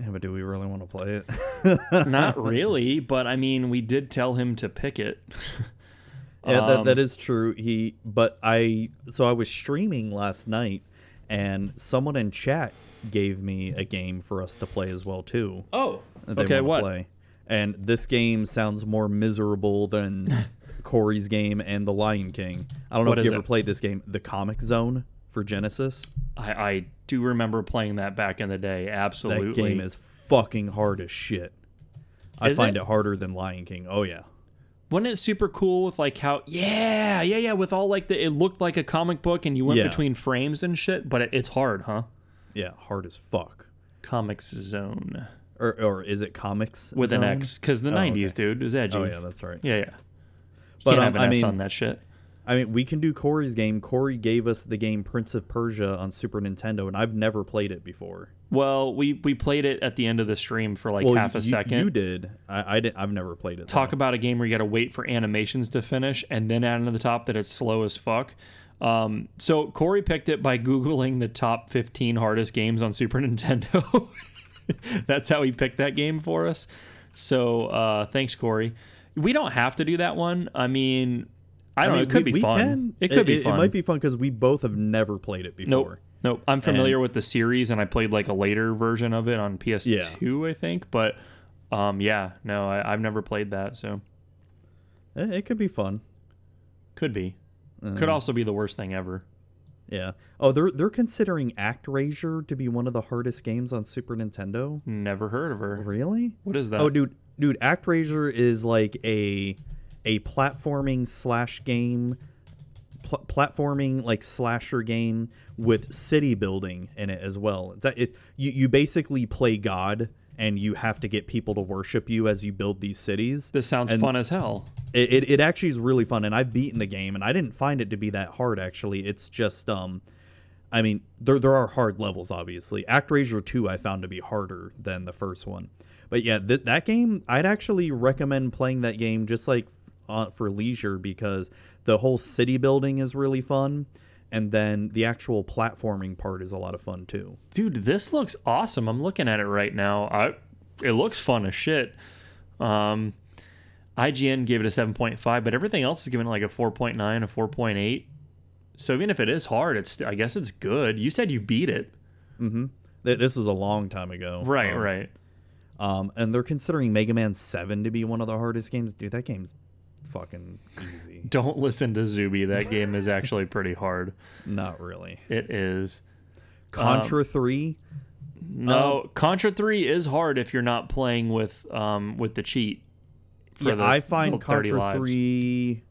Yeah, but do we really want to play it? Not really, but I mean, we did tell him to pick it. Yeah, that, Um, that is true. He, but I, so I was streaming last night, and someone in chat gave me a game for us to play as well too. Oh, they okay. What? Play. And this game sounds more miserable than Corey's game and The Lion King. I don't know What if you ever it? played this game, The Comic Zone for Genesis. I, I do remember playing that back in the day. Absolutely. That game is fucking hard as shit. I Is find it? it harder than Lion King. Oh yeah. Wasn't it super cool with like how yeah yeah yeah with all like the it looked like a comic book and you went Yeah. between frames and shit, but it, it's hard, huh? Yeah, hard as fuck. Comix Zone Or, or is it comics with an X because the Oh, '90s okay. dude is oh, edgy. Oh yeah, that's right. yeah yeah. But, Can't um, have an I S mean- on that shit. I mean, we can do Corey's game. Corey gave us the game Prince of Persia on Super Nintendo, and I've never played it before. Well, we we played it at the end of the stream for like well, half a you, second. You did. I, I didn't. I've never played it. talk though. about a game where you got to wait for animations to finish and then add into the top that it's slow as fuck. Um, so Corey picked it by googling the top 15 hardest games on Super Nintendo. That's how he picked that game for us. So uh, thanks, Corey. We don't have to do that one. I mean, I don't know. mean, It could we- be we fun. can. It could be It, fun. might be fun because we both have never played it Nope. before. Nope. I'm familiar with the series, and I played like a later version of it on PS2, I think. But um, yeah, no, I, I've never played that, so It, it could be fun. could be. Uh-huh. Could also be the worst thing ever. Yeah. Oh, they're they're considering ActRaiser to be one of the hardest games on Super Nintendo. Never heard of her. Really? What is that? Oh, dude, dude, ActRaiser is like a a platforming slash game, pl- platforming like slasher game with city building in it as well. That it you you basically play God and you have to get people to worship you as you build these cities. This sounds And- fun as hell. It, it, it actually is really fun, and I've beaten the game, and I didn't find it to be that hard. Actually, it's just um, I mean, there there are hard levels, obviously. ActRaiser two I found to be harder than the first one, but yeah, th- that game I'd actually recommend playing that game just like uh, for leisure because the whole city building is really fun, and then the actual platforming part is a lot of fun too. Dude, this looks awesome. I'm looking at it right now. I it looks fun as shit. Um IGN gave it a 7.5, but everything else is giving it like a 4.9, a 4.8. So even if it is hard, it's I guess it's good. You said you beat it. Th- This was a long time ago, Right, Um, right. Um, and they're considering Mega Man 7 to be one of the hardest games. Dude, that game's fucking easy. Don't listen to Zuby. That game is actually pretty hard. Not really. It is. Contra um, 3? No, um, Contra 3 is hard if you're not playing with um with the cheat. Yeah, the I find Contra 3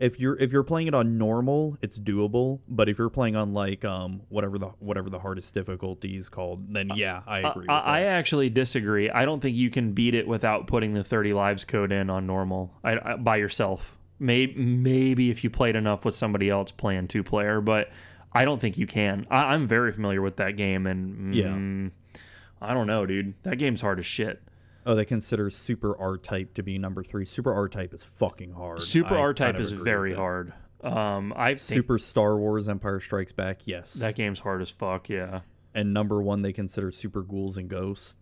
if you're if you're playing it on normal, it's doable. But if you're playing on like um whatever the whatever the hardest difficulty is called, then yeah, I agree. I, with that. I actually disagree. I don't think you can beat it without putting the 30 lives code in on normal I, I, by yourself. Maybe maybe if you played enough with somebody else playing two player, but I don't think you can. I, I'm very familiar with that game, and Yeah. mm, I don't know, dude. That game's hard as shit. Oh, they consider Super R Type to be number three. Super R Type is fucking hard. Super R kind type of is very hard. Um, I Super Star Wars Empire Strikes Back, yes. that game's hard as fuck. Yeah. and number one they consider Super Ghouls and Ghosts.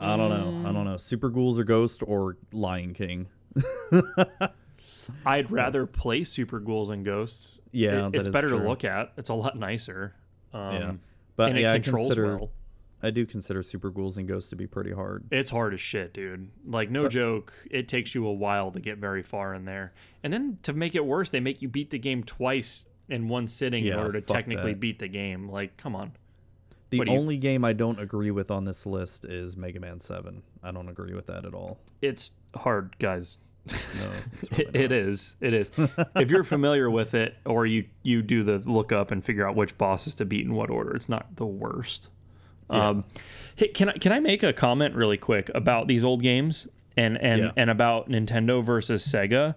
I don't know. I don't know. Super Ghouls or Ghost or Lion King. I'd rather play Super Ghouls and Ghosts. Yeah, It- it's better to look at. It's a lot nicer. Um, yeah, but and it yeah, I consider well. I do consider Super Ghouls and Ghosts to be pretty hard. It's hard as shit, dude. Like no joke, it takes you a while to get very far in there. And then to make it worse, they make you beat the game twice in one sitting in order to technically that. beat the game. Like, come on. The you- only game I don't agree with on this list is Mega Man Seven. I don't agree with that at all. It's hard, guys. No, it's It, really it is. It is. if you're familiar with it, or you you do the look up and figure out which bosses to beat in what order, it's not the worst. Um, hey, can I can I make a comment really quick about these old games and and Yeah. and about Nintendo versus Sega?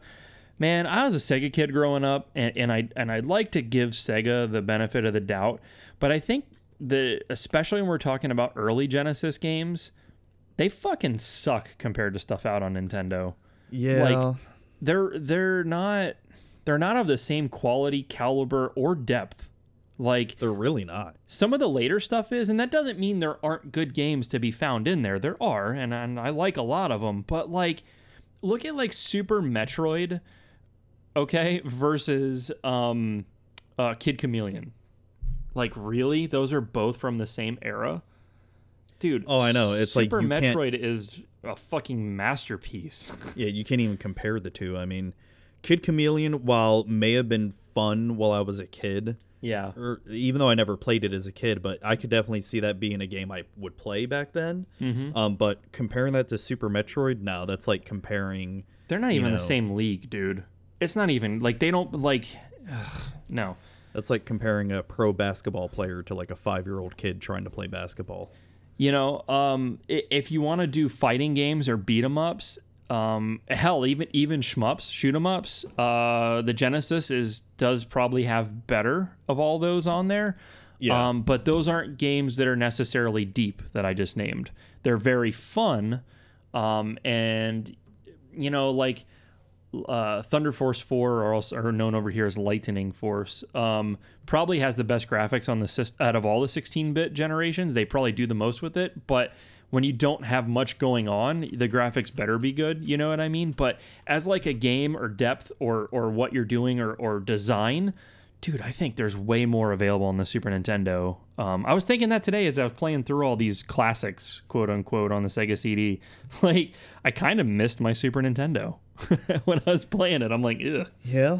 Man, I was a Sega kid growing up, and, and I and I'd like to give Sega the benefit of the doubt, but I think the especially when we're talking about early Genesis games, they fucking suck compared to stuff out on Nintendo Yeah, Like- they're they're not they're not of the same quality caliber or depth like they're really not. some of the later stuff is and that doesn't mean there aren't good games to be found in there there are and, and i like a lot of them but like look at like super metroid okay versus um uh kid chameleon like really those are both from the same era dude Oh, I know. It's like super you can't- metroid is a fucking masterpiece Yeah, you can't even compare the two. I mean, Kid Chameleon, while may have been fun while I was a kid, yeah or even though I never played it as a kid, but I could definitely see that being a game I would play back then. Mm-hmm. Um, but comparing that to Super Metroid, now, that's like comparing. They're not even know. the same league, dude. It's not even like they don't like. Ugh, no, That's like comparing a pro basketball player to like a five-year-old kid trying to play basketball. you know, um, if you want to do fighting games or beat 'em ups, um, hell, even even shmups, shoot 'em ups, uh, the Genesis is does probably have better of all those on there. Yeah. Um, but those aren't games that are necessarily deep that I just named. They're very fun, um, and you know, like uh, Thunder Force 4, or also or known over here as Lightning Force, um, probably has the best graphics on the syst- out of all the 16-bit generations. They probably do the most with it, but when you don't have much going on, the graphics better be good. You know what I mean? But as like a game or depth or or what you're doing or or design. Dude, I think there's way more available on the Super Nintendo. Um, I was thinking that today as I was playing through all these classics, quote unquote, on the Sega CD. Like, I kind of missed my Super Nintendo when I was playing it. I'm like, ugh. Yeah,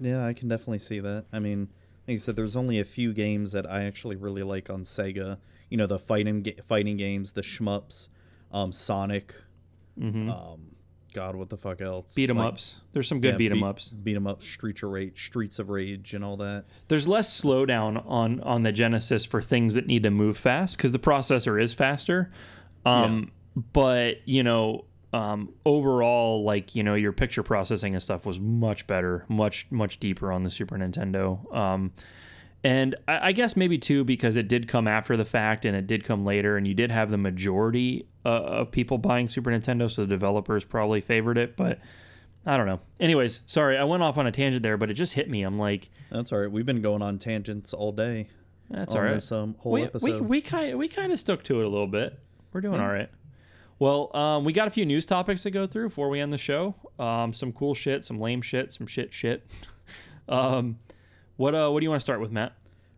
yeah, I can definitely see that. I mean, like you said, there's only a few games that I actually really like on Sega. You know, the fighting fighting games, the shmups, um, Sonic. Um, God, what the fuck else? Mm-hmm. Beat 'em Like, ups. There's some good yeah, beat 'em beat- ups. Beat 'em up, Streets of Rage, Streets of Rage, and all that. There's less slowdown on on the Genesis for things that need to move fast because the processor is faster. Um, But you know, um, overall, like you know, your picture processing and stuff was much better, much much deeper on the Super Nintendo. Um, and I, I guess maybe too because it did come after the fact and it did come later, and you did have the majority uh, of people buying Super Nintendo, so the developers probably favored it. But I don't know. Anyways, sorry, I went off on a tangent there, but it just hit me. I'm like, That's all right. We've been going on tangents all day. that's all right. This um, whole we, we, episode. we kind we kind of stuck to it a little bit. We're doing all right. Well, um, we got a few news topics to go through before we end the show. Um, some cool shit, some lame shit, some shit shit. um, what uh, what do you want to start with, Matt?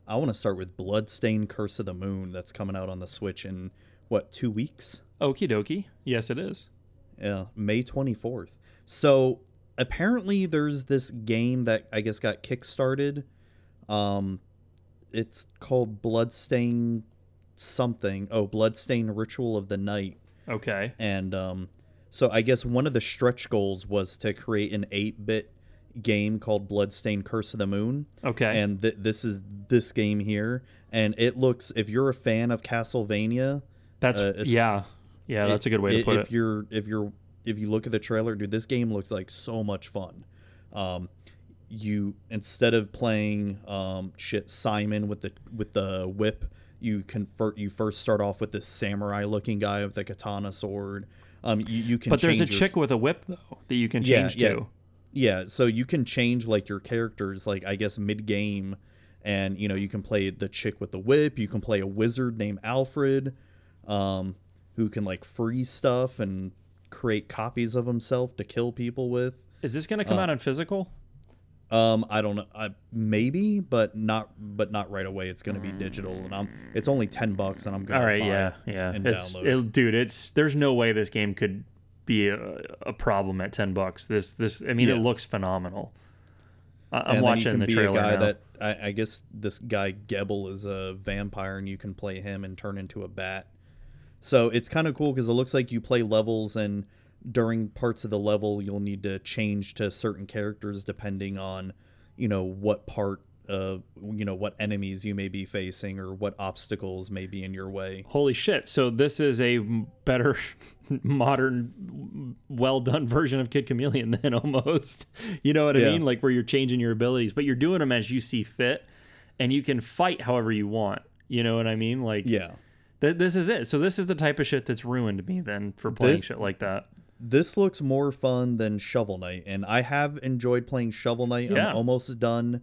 I want to start with Bloodstained Curse of the Moon that's coming out on the Switch in what two weeks? Okie dokie. Yes, it is. Yeah, May 24th. So apparently there's this game that I guess got kickstarted. Um it's called Bloodstain something. Oh, Bloodstain Ritual of the Night. Okay. And um so I guess one of the stretch goals was to create an 8-bit game called Bloodstained Curse of the Moon. Okay. And th- this is this game here, and it looks. If you're a fan of Castlevania, That's uh, yeah, yeah. That's a good way to put if it. If you're if you're if you look at the trailer, dude, this game looks like so much fun. Um, you instead of playing um, shit Simon with the with the whip, you convert. you first start off with this samurai looking guy with a katana sword. Um, you, you can But there's a your- chick with a whip though that you can Yeah, change yeah. to. Yeah, so you can change like your characters, like I guess mid game, and you know you can play the chick with the whip. You can play a wizard named Alfred, um, who can like freeze stuff and create copies of himself to kill people with. Is this going to come Uh, out on physical? Um, I don't know, I, maybe, but not, but not right away. It's going to be digital, and I'm. It's only ten bucks, and I'm gonna. All right, yeah, yeah. It's it, dude. It's there's no way this game could be a, a problem at ten bucks. This this I mean it looks phenomenal. I, I'm and then you watching the be trailer a guy now. that I, I guess this guy Gebel is a vampire, and you can play him and turn into a bat. So it's kind of cool because it looks like you play levels, and during parts of the level, you'll need to change to certain characters depending on, you know, what part of you know what enemies you may be facing or what obstacles may be in your way. Holy shit! So this is a better, modern, well done version of Kid Chameleon than almost. You know what I Yeah. mean? Like where you're changing your abilities, but you're doing them as you see fit, and you can fight however you want. You know what I mean? Like Yeah. th- this is it. So this is the type of shit that's ruined me then for playing This- shit like that. this looks more fun than Shovel Knight, and I have enjoyed playing Shovel Knight. Yeah. I'm almost done.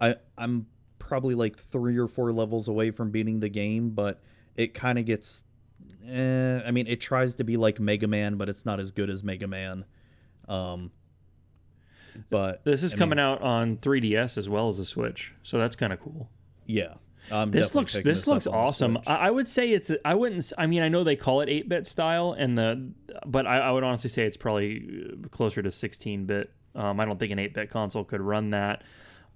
I I'm probably like three or four levels away from beating the game, but it kind of gets. Eh, I mean, it tries to be like Mega Man, but it's not as good as Mega Man. Um, but This is I coming mean, out on 3DS as well as the Switch, so that's kind of cool. Yeah, I'm This looks picking this looks awesome. I, would say it's I wouldn't I mean I know they call it 8-bit style and the but I, I would honestly say it's probably closer to 16-bit. Um, I don't think an 8-bit console could run that.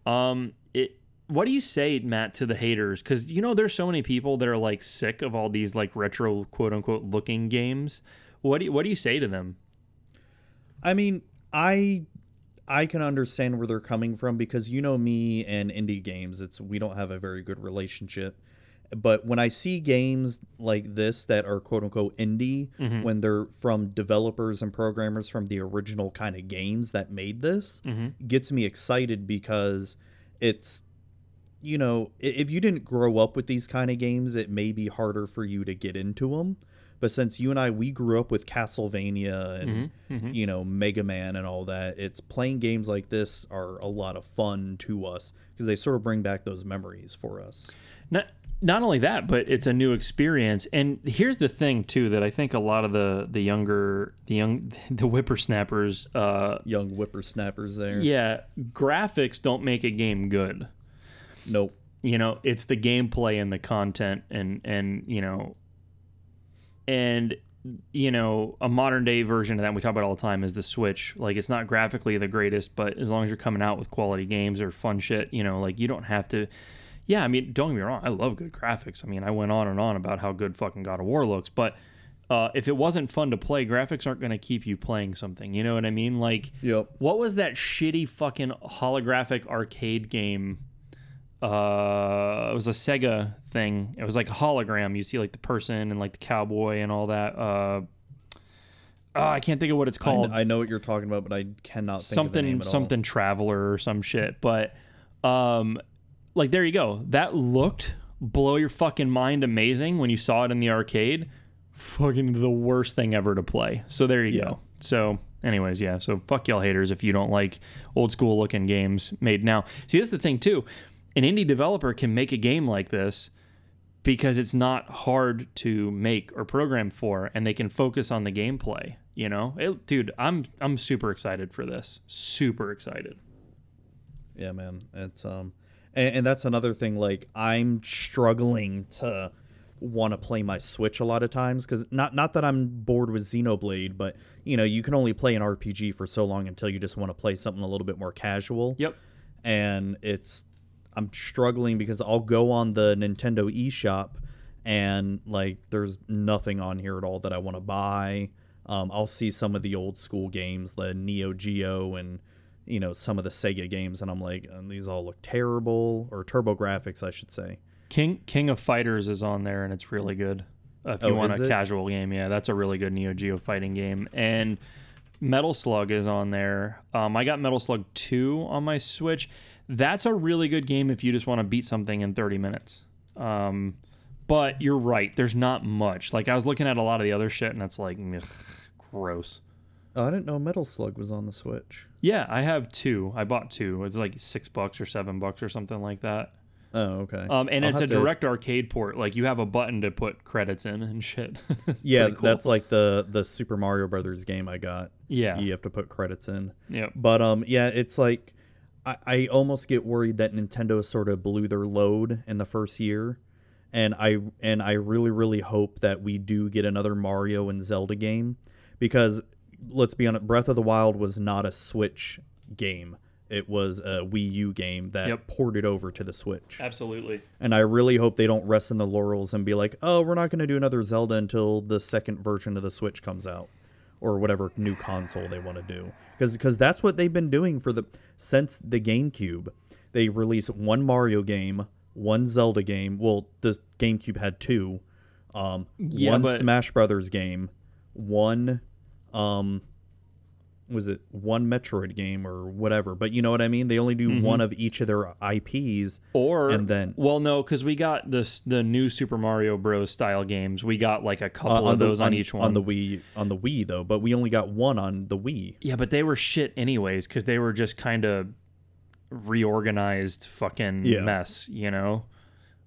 Um, it what do you say, Matt, to the haters? Because you know there's so many people that are like sick of all these like retro quote unquote looking games. What do you, what do you say to them? I mean, I I can understand where they're coming from because you know me and indie games, it's we don't have a very good relationship. But when I see games like this that are quote unquote indie, mm-hmm. when they're from developers and programmers from the original kind of games that made this, mm-hmm. gets me excited because it's you know, if you didn't grow up with these kind of games, it may be harder for you to get into them. But since you and I, we grew up with Castlevania and mm-hmm. you know Mega Man and all that, it's playing games like this are a lot of fun to us because they sort of bring back those memories for us. Not not only that, but it's a new experience. And here's the thing too that I think a lot of the the younger the young the whippersnappers, uh, Young whippersnappers there. yeah, graphics don't make a game good. Nope. You know, it's the gameplay and the content and and you know and you know, a modern day version of that we talk about all the time is the Switch. Like it's not graphically the greatest, but as long as you're coming out with quality games or fun shit, you know, like you don't have to Yeah, I mean, don't get me wrong, I love good graphics. I mean, I went on and on about how good fucking God of War looks, but uh, if it wasn't fun to play, graphics aren't going to keep you playing something. You know what I mean? Like, Yep. what was that shitty fucking holographic arcade game? Uh, it was a Sega thing. It was like a hologram. You see like the person and like the cowboy and all that. Uh, oh, I can't think of what it's I, called. I know what you're talking about, but I cannot think name something all. something traveler or some shit. But um, like there you go. That looked blow your fucking mind amazing when you saw it in the arcade. Fucking the worst thing ever to play. So there you Yeah. go. So, anyways, yeah. So fuck y'all haters if you don't like old school looking games made now. See, that's the thing too. An indie developer can make a game like this because it's not hard to make or program for, and they can focus on the gameplay. You know, It- dude, I'm I'm super excited for this. Super excited. Yeah, man. It's um, and, and that's another thing. Like I'm struggling to want to play my Switch a lot of times because not not that I'm bored with Xenoblade, but you know you can only play an RPG for so long until you just want to play something a little bit more casual. Yep. And it's I'm struggling because I'll go on the Nintendo eShop and like there's nothing on here at all that I want to buy. Um, I'll see some of the old school games, the Neo Geo and you know, some of the Sega games, and I'm like, "Uh, these all look terrible, or TurboGrafx, I should say. King King of Fighters is on there and it's really good. If you Oh, want a it? casual game, yeah, that's a really good Neo Geo fighting game. And Metal Slug is on there. Um, I got Metal Slug 2 on my Switch. That's a really good game if you just want to beat something in 30 minutes. Um, but you're right, there's not much. Like I was looking at a lot of the other shit and it's like ugh, gross. Oh, I didn't know Metal Slug was on the Switch. Yeah, I have two. I bought two. It's like six bucks or seven bucks or something like that. Oh, okay. Um, and I'll it's a to- direct arcade port. Like you have a button to put credits in and shit. Yeah, cool. that's like the the Super Mario Brothers game I got. Yeah. you have to put credits in. Yeah. But um, yeah, it's like I, I almost get worried that Nintendo sort of blew their load in the first year, and I and I really really hope that we do get another Mario and Zelda game, because let's be honest, Breath of the Wild was not a Switch game. It was a Wii U game that Yep. ported over to the Switch. Absolutely. And I really hope they don't rest in the laurels and be like, oh, we're not going to do another Zelda until the second version of the Switch comes out or whatever new console they want to do. Because that's what they've been doing for the since the GameCube. They release one Mario game, one Zelda game. Well, the GameCube had two. Um, Yeah, one Smash Brothers game, one um was it one Metroid game or whatever. But you know what I mean? They only do Mm-hmm. one of each of their IPs. Or And then- well, no, because we got this the new Super Mario Bros. style games. We got like a couple Uh, of the, those on, each one. on the Wii on the Wii though, but we only got one on the Wii. yeah, but they were shit anyways because they were just kind of reorganized fucking Yeah. mess. You know.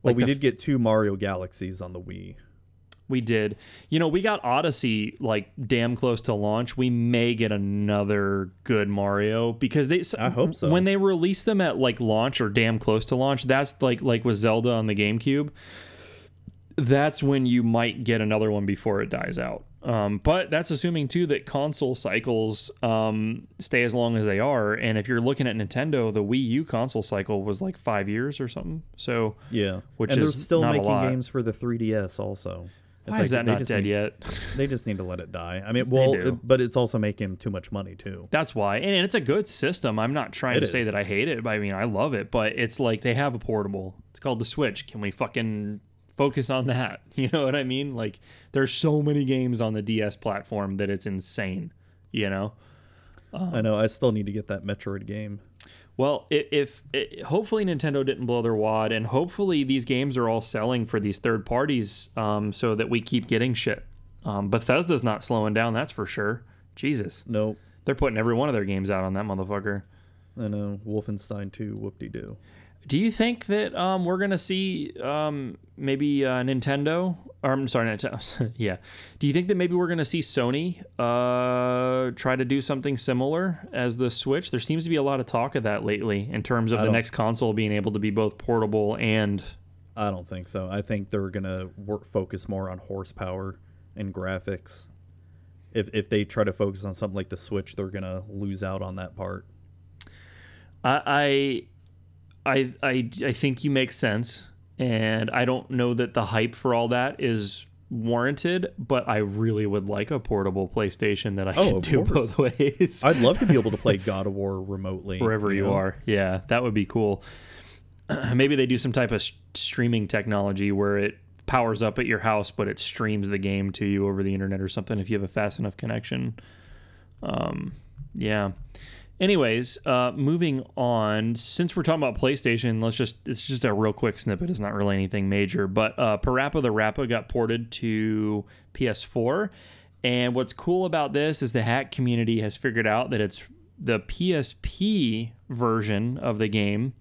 Well, Like we did get two Mario Galaxies on the Wii. We did. You know, we got Odyssey like damn close to launch. We may get another good Mario because they I hope so. When they release them at like launch or damn close to launch, that's like like with Zelda on the GameCube. That's when you might get another one before it dies out. Um, but that's assuming too that console cycles um, stay as long as they are. And if you're looking at Nintendo, the Wii U console cycle was like five years or something. So Yeah, Which and is they're still making games for the 3DS also. Why like is that not dead need, yet? They just need to let it die. I mean, well, it- but it's also making too much money too. That's why, and it's a good system. I'm not trying It to say that I hate it. But I mean, I love it. But it's like they have a portable. It's called the Switch. Can we fucking focus on that? You know what I mean? Like, there's so many games on the DS platform that it's insane. You know. I know. I still need to get that Metroid game. Well, if, if hopefully Nintendo didn't blow their wad, and hopefully these games are all selling for these third parties, um, so that we keep getting shit. Um, Bethesda's not slowing down, that's for sure. Jesus, Nope. they're putting every one of their games out on that motherfucker. I know. Wolfenstein 2. Whoop de doo. Do you think that um, we're gonna see um, maybe uh, Nintendo? Or I'm sorry, Nintendo. yeah. Do you think that maybe we're gonna see Sony uh, try to do something similar as the Switch? There seems to be a lot of talk of that lately in terms of the next console being able to be both portable and I don't think so. I think they're gonna work focus more on horsepower and graphics. If if they try to focus on something like the Switch, they're gonna lose out on that part. I, I, I, I, I think you make sense, and I don't know that the hype for all that is warranted. But I really would like a portable PlayStation that I Oh, can do course. both ways. I'd love to be able to play God of War remotely wherever you know? are. Yeah, that would be cool. Maybe they do some type of streaming technology where it powers up at your house, but it streams the game to you over the internet or something if you have a fast enough connection. Um, yeah. Anyways, uh, moving on. Since we're talking about PlayStation, let's just it's just a real quick snippet. It's not really anything major, but uh, Parappa the Rappa got ported to PS4. And what's cool about this is the hack community has figured out that it's the PSP version of the game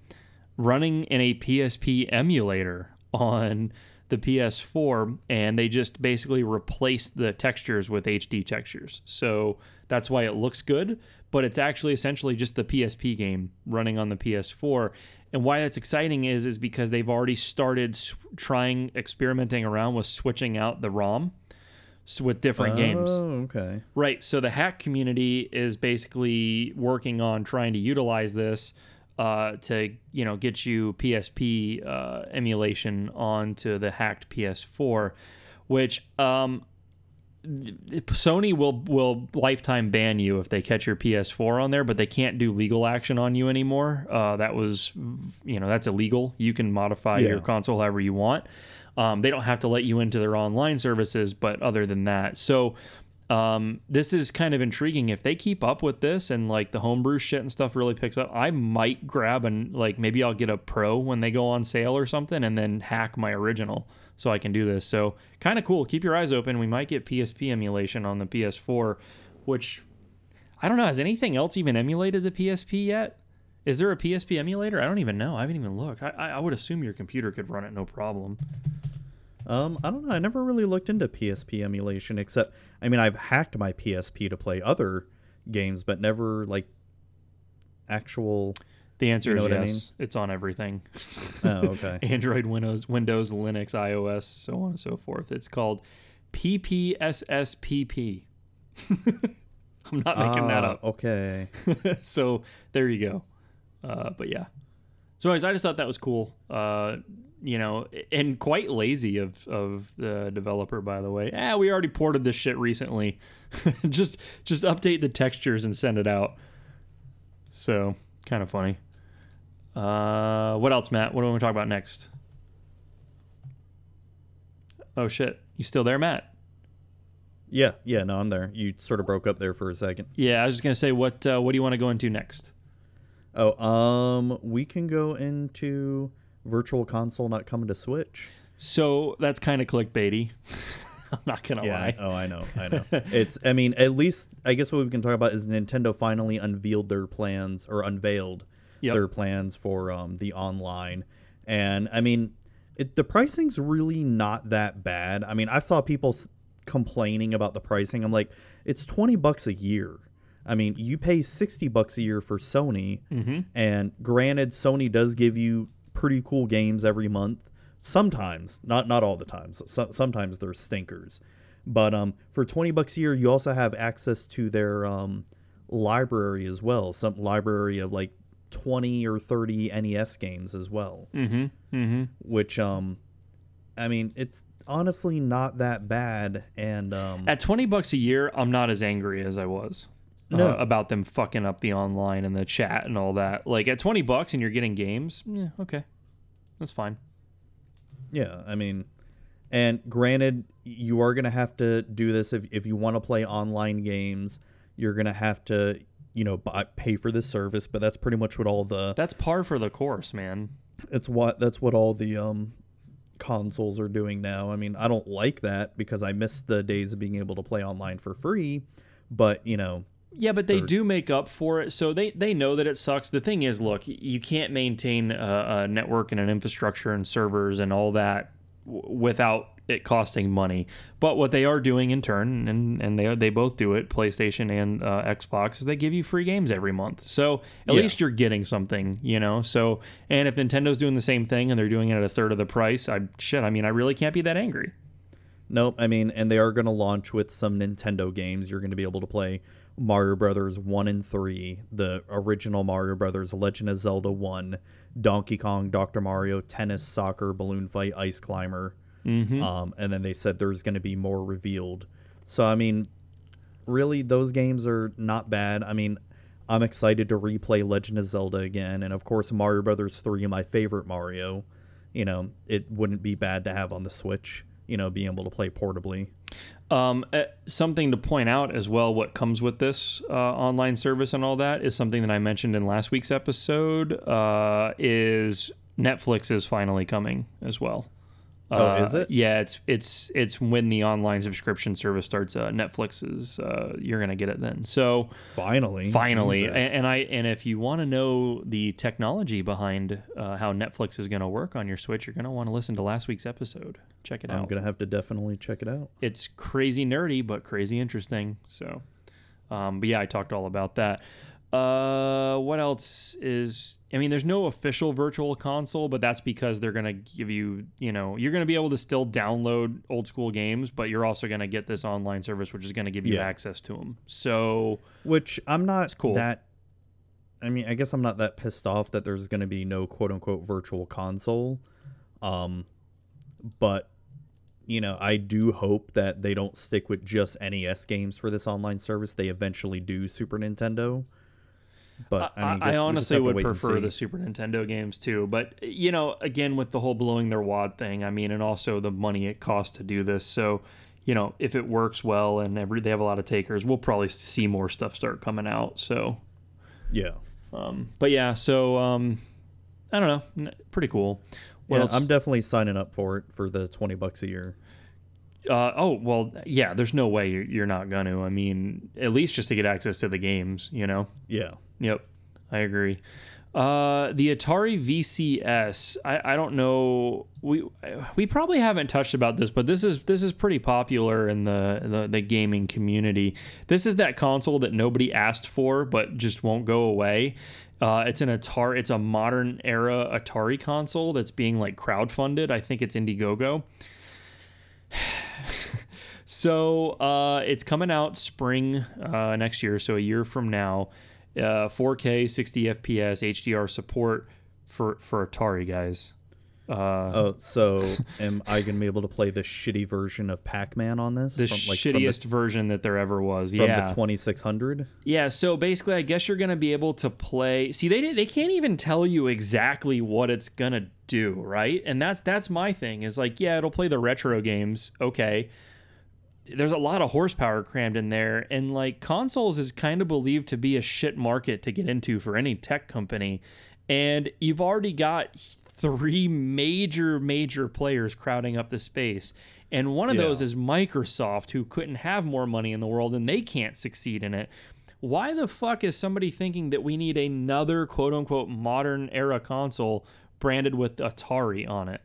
running in a PSP emulator on the PS4, and they just basically replaced the textures with HD textures. So that's why it looks good, but it's actually essentially just the PSP game running on the PS4. And why that's exciting is is because they've already started s- trying experimenting around with switching out the ROM with different games. Oh, okay. Right. So the hack community is basically working on trying to utilize this uh, to you know get you PSP uh, emulation onto the hacked PS4, which um, Sony will will lifetime ban you if they catch your PS4 on there, but they can't do legal action on you anymore. Uh, that was, you know, that's illegal. You can modify Yeah. your console however you want. Um, they don't have to let you into their online services, but other than that, so um, this is kind of intriguing. If they keep up with this and like the homebrew shit and stuff really picks up, I might grab and like maybe I'll get a pro when they go on sale or something, and then hack my original so I can do this. So kind of cool. Keep your eyes open. We might get PSP emulation on the PS4, which I don't know. Has anything else even emulated the PSP yet? Is there a PSP emulator? I don't even know. I haven't even looked. I, I would assume your computer could run it no problem. Um, I don't know. I never really looked into PSP emulation, except I mean, I've hacked my PSP to play other games, but never like actual. The answer You know is what I yes. It's on everything. Oh, okay. Android, Windows, Windows, Linux, iOS, so on and so forth. It's called PPSSPP. I'm not making that Ah, up. Okay. so there you go. Uh, but yeah. So anyways, I just thought that was cool. Uh, you know, and quite lazy of of the developer, by the way. Ah, we already ported this shit recently. just just update the textures and send it out. So kind of funny. Uh, what else, Matt? What do we want to talk about next? Oh shit, you still there, Matt? Yeah, yeah. No, I'm there. You sort of broke up there for a second. Yeah, I was just gonna say, what uh, what do you want to go into next? Oh, um, we can go into Virtual Console not coming to Switch. So that's kind of clickbaity. I'm not gonna Yeah. lie. Oh, I know. I know. it's. I mean, at least I guess what we can talk about is Nintendo finally unveiled their plans or unveiled Yep. their plans for um, the online, and I mean, it, the pricing's really not that bad. I mean, I saw people s- complaining about the pricing. I'm like, it's twenty bucks a year. I mean, you pay sixty bucks a year for Sony, and granted, Sony does give you pretty cool games every month. Sometimes, not not all the times. So, sometimes they're stinkers, but um, for twenty bucks a year, you also have access to their um, library as well. Some library of like twenty or thirty NES games as well. Mm-hmm. Mm-hmm. Which um, I mean, it's honestly not that bad, and um, At 20 bucks a year, I'm not as angry as I was. uh, about them fucking up the online and the chat and all that. Like at 20 bucks and you're getting games, yeah, okay. That's fine. Yeah, I mean, and granted, you are going to have to do this if, if you want to play online games. You're going to have to, you know, buy, pay for the service. But that's pretty much what all the That's par for the course, man. it's what that's what all the um consoles are doing now. I mean, I don't like that because I miss the days of being able to play online for free. But you know, Yeah, but they do make up for it. So they, they know that it sucks. The thing is, look, you can't maintain a, a network and an infrastructure and servers and all that w- without it costing money. But what they are doing in turn, and, and they they both do it, PlayStation and uh, Xbox, is they give you free games every month. So at Yeah. least you're getting something, you know. So and if Nintendo's doing the same thing and they're doing it at a third of the price, I shit. I mean, I really can't be that angry. Nope. I mean, and they are going to launch with some Nintendo games. You're going to be able to play Mario Brothers 1 and 3, the original Mario Brothers, Legend of Zelda 1, Donkey Kong, Dr. Mario, Tennis, Soccer, Balloon Fight, Ice Climber. Um, and then they said there's going to be more revealed. So, I mean, really, those games are not bad. I mean, I'm excited to replay Legend of Zelda again. And of course, Mario Brothers 3, my favorite Mario. You know, it wouldn't be bad to have on the Switch, you know, being able to play portably. Um, uh, something to point out as well, what comes with this uh, online service and all that is something that I mentioned in last week's episode. Uh, is Netflix is finally coming as well. Oh, Uh, is it? Yeah, it's it's it's when the online subscription service starts. Uh, Netflix is uh, you're gonna get it then. So Finally. finally, and, and I and if you want to know the technology behind uh, how Netflix is gonna work on your Switch, you're gonna want to listen to last week's episode. Check it out. I'm going to have to definitely check it out. it's crazy nerdy but crazy interesting so um, but yeah i talked all about that uh, what else is i mean there's no official virtual console but that's because they're going to give you you know you're going to be able to still download old school games but you're also going to get this online service which is going to give you Yeah. access to them so Which I'm not cool. that. I mean, I guess I'm not that pissed off that there's going to be no quote unquote virtual console. Um, but you know, I do hope that they don't stick with just NES games for this online service. They eventually do Super Nintendo. But I, I, mean, I we honestly would prefer the Super Nintendo games too. But you know, again with the whole blowing their wad thing, I mean, and also the money it costs to do this. So, you know, if it works well and every they have a lot of takers, we'll probably see more stuff start coming out. So, Yeah. but yeah, so um, I don't know, pretty cool. What yeah, else? I'm definitely signing up for it for the 20 bucks a year. Uh, oh well, yeah. There's no way you're, you're not gonna. I mean, at least just to get access to the games, you know. Yeah. Yep, I agree. Uh, the Atari VCS. I, I don't know. We we probably haven't touched about this, but this is this is pretty popular in the, the the gaming community. This is that console that nobody asked for, but just won't go away. Uh, it's an Atari. It's a modern era Atari console that's being like crowdfunded. I think it's Indiegogo. So uh, it's coming out spring uh, next year, so a year from now. Uh, 4K, 60 FPS, HDR support for for Atari guys. Uh, Oh, so am I going to be able to play the shitty version of Pac-Man on this? the from, like, shittiest version that there ever was. from yeah, the 2600? yeah. So basically, I guess you're gonna be able to play. See, they they can't even tell you exactly what it's gonna do, right? And that's that's my thing. Is like, yeah, it'll play the retro games. Okay. There's a lot of horsepower crammed in there and like consoles is kind of believed to be a shit market to get into for any tech company. And you've already got three major major players crowding up the space. And one of Yeah. those is Microsoft who couldn't have more money in the world and they can't succeed in it. Why the fuck is somebody thinking that we need another quote unquote modern era console branded with Atari on it?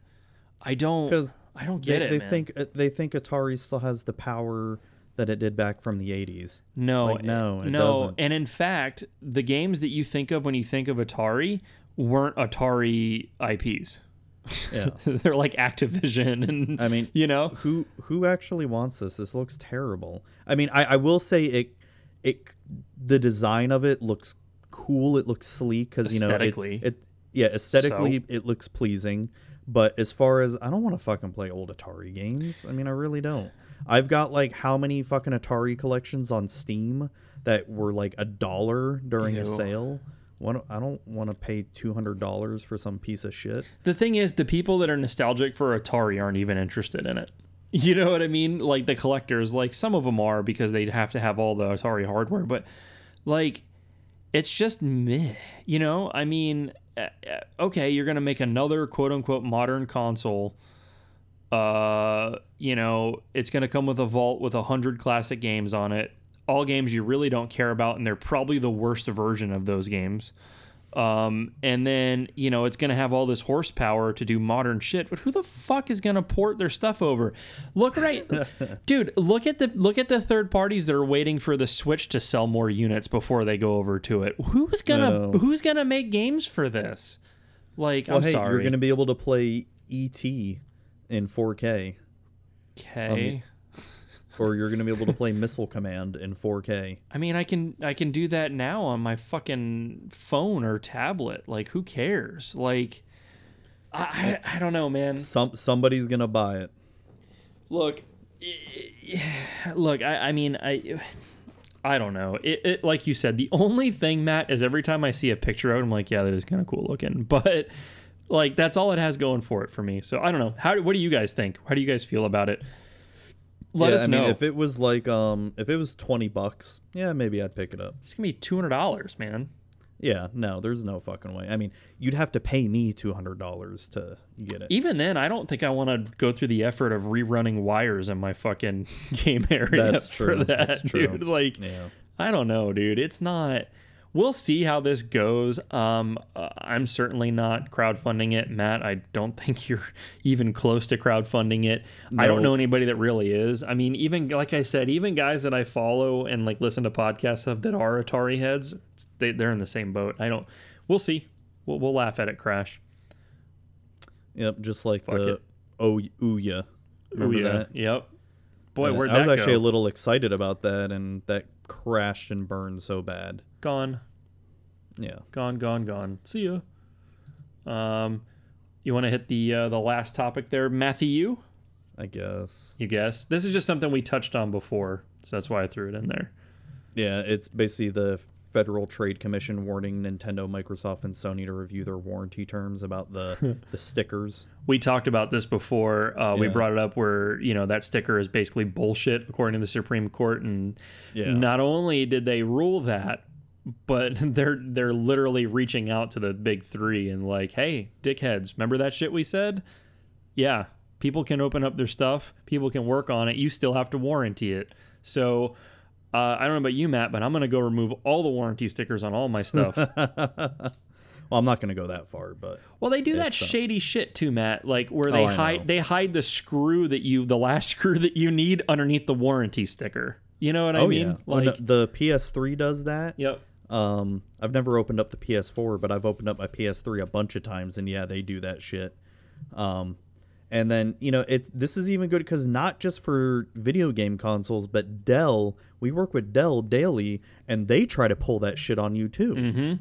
I don't 'Cause I don't get they, it they man. think uh, they think Atari still has the power that it did back from the 80s. No, Like, no, it no. doesn't. And in fact, the games that you think of when you think of Atari weren't Atari IPs. Yeah. They're like Activision, and I mean, you know, who who actually wants this? This looks terrible. I mean, I, I will say it it the design of it looks cool. It looks sleek because you know it, it yeah aesthetically So? it looks pleasing. But as far as I don't want to fucking play old Atari games. I mean, I really don't. I've got like how many fucking Atari collections on Steam that were like a dollar during a sale. I don't want to pay two hundred dollars for some piece of shit. the thing is, the people that are nostalgic for Atari aren't even interested in it. You know what I mean? Like the collectors, like some of them are because they'd have to have all the Atari hardware, but like it's just meh. You know, I mean, okay, you're gonna make another quote unquote modern console. Uh, you know, it's gonna come with a vault with a hundred classic games on it, all games you really don't care about, and they're probably the worst version of those games. Um, and then you know it's gonna have all this horsepower to do modern shit, but who the fuck is gonna port their stuff over? Look right, dude. Look at the look at the third parties that are waiting for the Switch to sell more units before they go over to it. Who's gonna No. who's gonna make games for this? Like, Well, I'm hey, sorry. you're gonna be able to play ET in 4K. okay. Or you're going to be able to play Missile Command in 4K. I mean, I can I can do that now on my fucking phone or tablet. Like, who cares? Like, I I, I don't know, man. Some somebody's going to buy it. Look, look. I I mean, I I don't know. It, it like you said, the only thing, Matt, is every time I see a picture of it, I'm like, yeah, that is kind of cool looking. But like, that's all it has going for it for me. So I don't know. How what do you guys think? How do you guys feel about it? Let yeah, us I know. mean, if it was like um if it was 20 bucks, yeah, maybe I'd pick it up. it's gonna be two hundred dollars, man. Yeah, no, there's no fucking way. I mean, you'd have to pay me $200 to get it. Even then, I don't think I want to go through the effort of rerunning wires in my fucking game area That's for true. that, That's true. dude. Like, Yeah. I don't know, dude. It's not. We'll see how this goes. Um, uh, I'm certainly not crowdfunding it, Matt. I don't think you're even close to crowdfunding it. I don't know anybody that really is. I mean, even like I said, even guys that I follow and like listen to podcasts of that are Atari heads, they, they're in the same boat. I don't. We'll see. We'll, we'll laugh at it crash. Yep, just like Fuck the it. Oh Ouya. Remember Ooh, yeah. that? Yep. Boy, Yeah, where'd I was actually go? a little excited about that and that crashed and burned so bad. Gone. Yeah. gone, gone, gone. See ya. Um, you want to hit the uh, the last topic there, Matthew? I guess. You guess? This is just something we touched on before, so that's why I threw it in there. Yeah, it's basically the Federal Trade Commission warning Nintendo, Microsoft, and Sony to review their warranty terms about the the stickers. We talked about this before. Uh, We brought it up where you know that sticker is basically bullshit according to the Supreme Court, and Yeah. not only did they rule that, but they're they're literally reaching out to the big three and like, hey, dickheads, remember that shit we said? Yeah, people can open up their stuff, people can work on it. You still have to warranty it. So. Uh, I don't know about you, Matt, but I'm gonna go remove all the warranty stickers on all my stuff. Well, I'm not going to go that far, but Well, they do that uh, shady shit too, Matt. Like where they Oh, hide they hide the screw that you the last screw that you need underneath the warranty sticker. You know what I oh mean? yeah, Oh, no, Like the PS3 does that. Yep. Um, I've never opened up the PS4, but I've opened up my PS3 a bunch of times, and yeah, they do that shit. Um, and then you know, it's this is even good because not just for video game consoles, but Dell. We work with Dell daily, and they try to pull that shit on you too. Mm-hmm.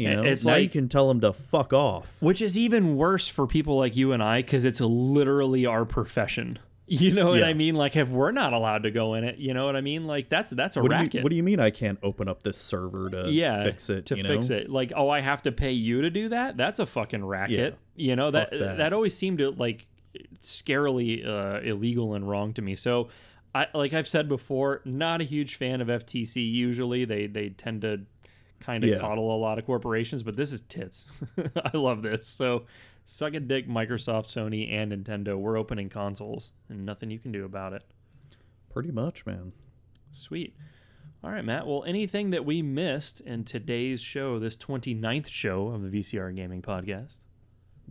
You know, It's now you can tell them to fuck off. Which is even worse for people like you and I because it's literally our profession. You know what Yeah. I mean? Like if we're not allowed to go in it, you know what I mean? Like that's that's a What do racket. you What do you mean? I can't open up this server to yeah, fix it? to fix know? it. Like, oh, I have to pay you to do that. That's a fucking racket. You know that, that that. always seemed to like scarily uh, illegal and wrong to me. So, I like I've said before, not a huge fan of FTC. Usually, they they tend to kind of Yeah. coddle a lot of corporations, but this is tits. I love this. So. Suck a dick, Microsoft, Sony, and Nintendo. We're opening consoles, and nothing you can do about it. Pretty much, man. Sweet. All right, Matt. Well, anything that we missed in today's show, this 29th show of the VCR Gaming Podcast?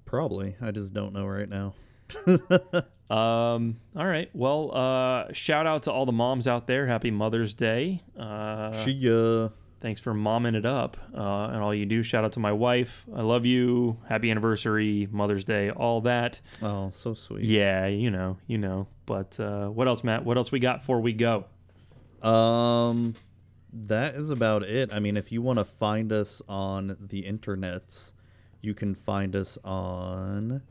Probably. I just don't know right now. Um, all right. Well, uh, shout out to all the moms out there. Happy Mother's Day. Uh, she uh thanks for momming it up uh, and all you do. Shout out to my wife. I love you. Happy anniversary, Mother's Day, all that. oh so sweet. Yeah, you know, you know. But uh, what else, Matt? What else we got before we go? Um, that is about it. I mean, if you want to find us on the internets, you can find us on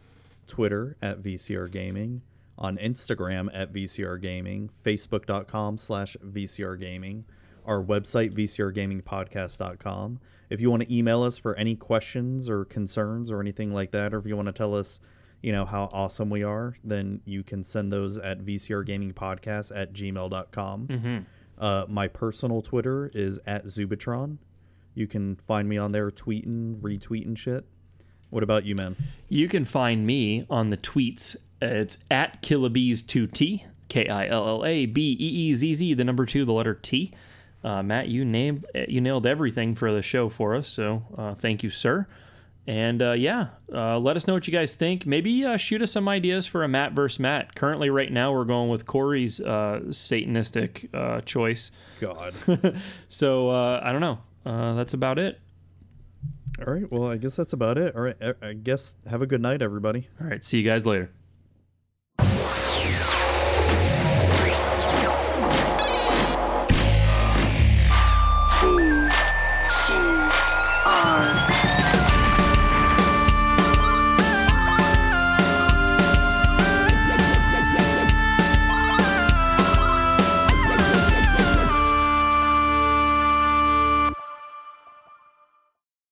Twitter at VCR Gaming, on Instagram at VCR Gaming, Facebook.com slash VCR Gaming, our website, VCRGamingPodcast.com. If you want to email us for any questions or concerns or anything like that, or if you want to tell us, you know, how awesome we are, then you can send those at VCRGamingPodcast at gmail.com. Uh, my personal Twitter is at Zubitron. You can find me on there tweeting, retweeting shit. What about you, man? You can find me on the tweets. It's at Killabeezz2T, K I L L A B E E Z Z, the number two, the letter T. Uh, Matt, you named you nailed everything for the show for us, so uh, thank you, sir. And uh, yeah, uh, let us know what you guys think. Maybe uh, shoot us some ideas for a Matt versus Matt. Currently, right now, we're going with Corey's uh, Satanistic uh, choice. God. So uh, I don't know. Uh, that's about it. All right. Well, I guess that's about it. All right. I guess have a good night, everybody. All right, see you guys later.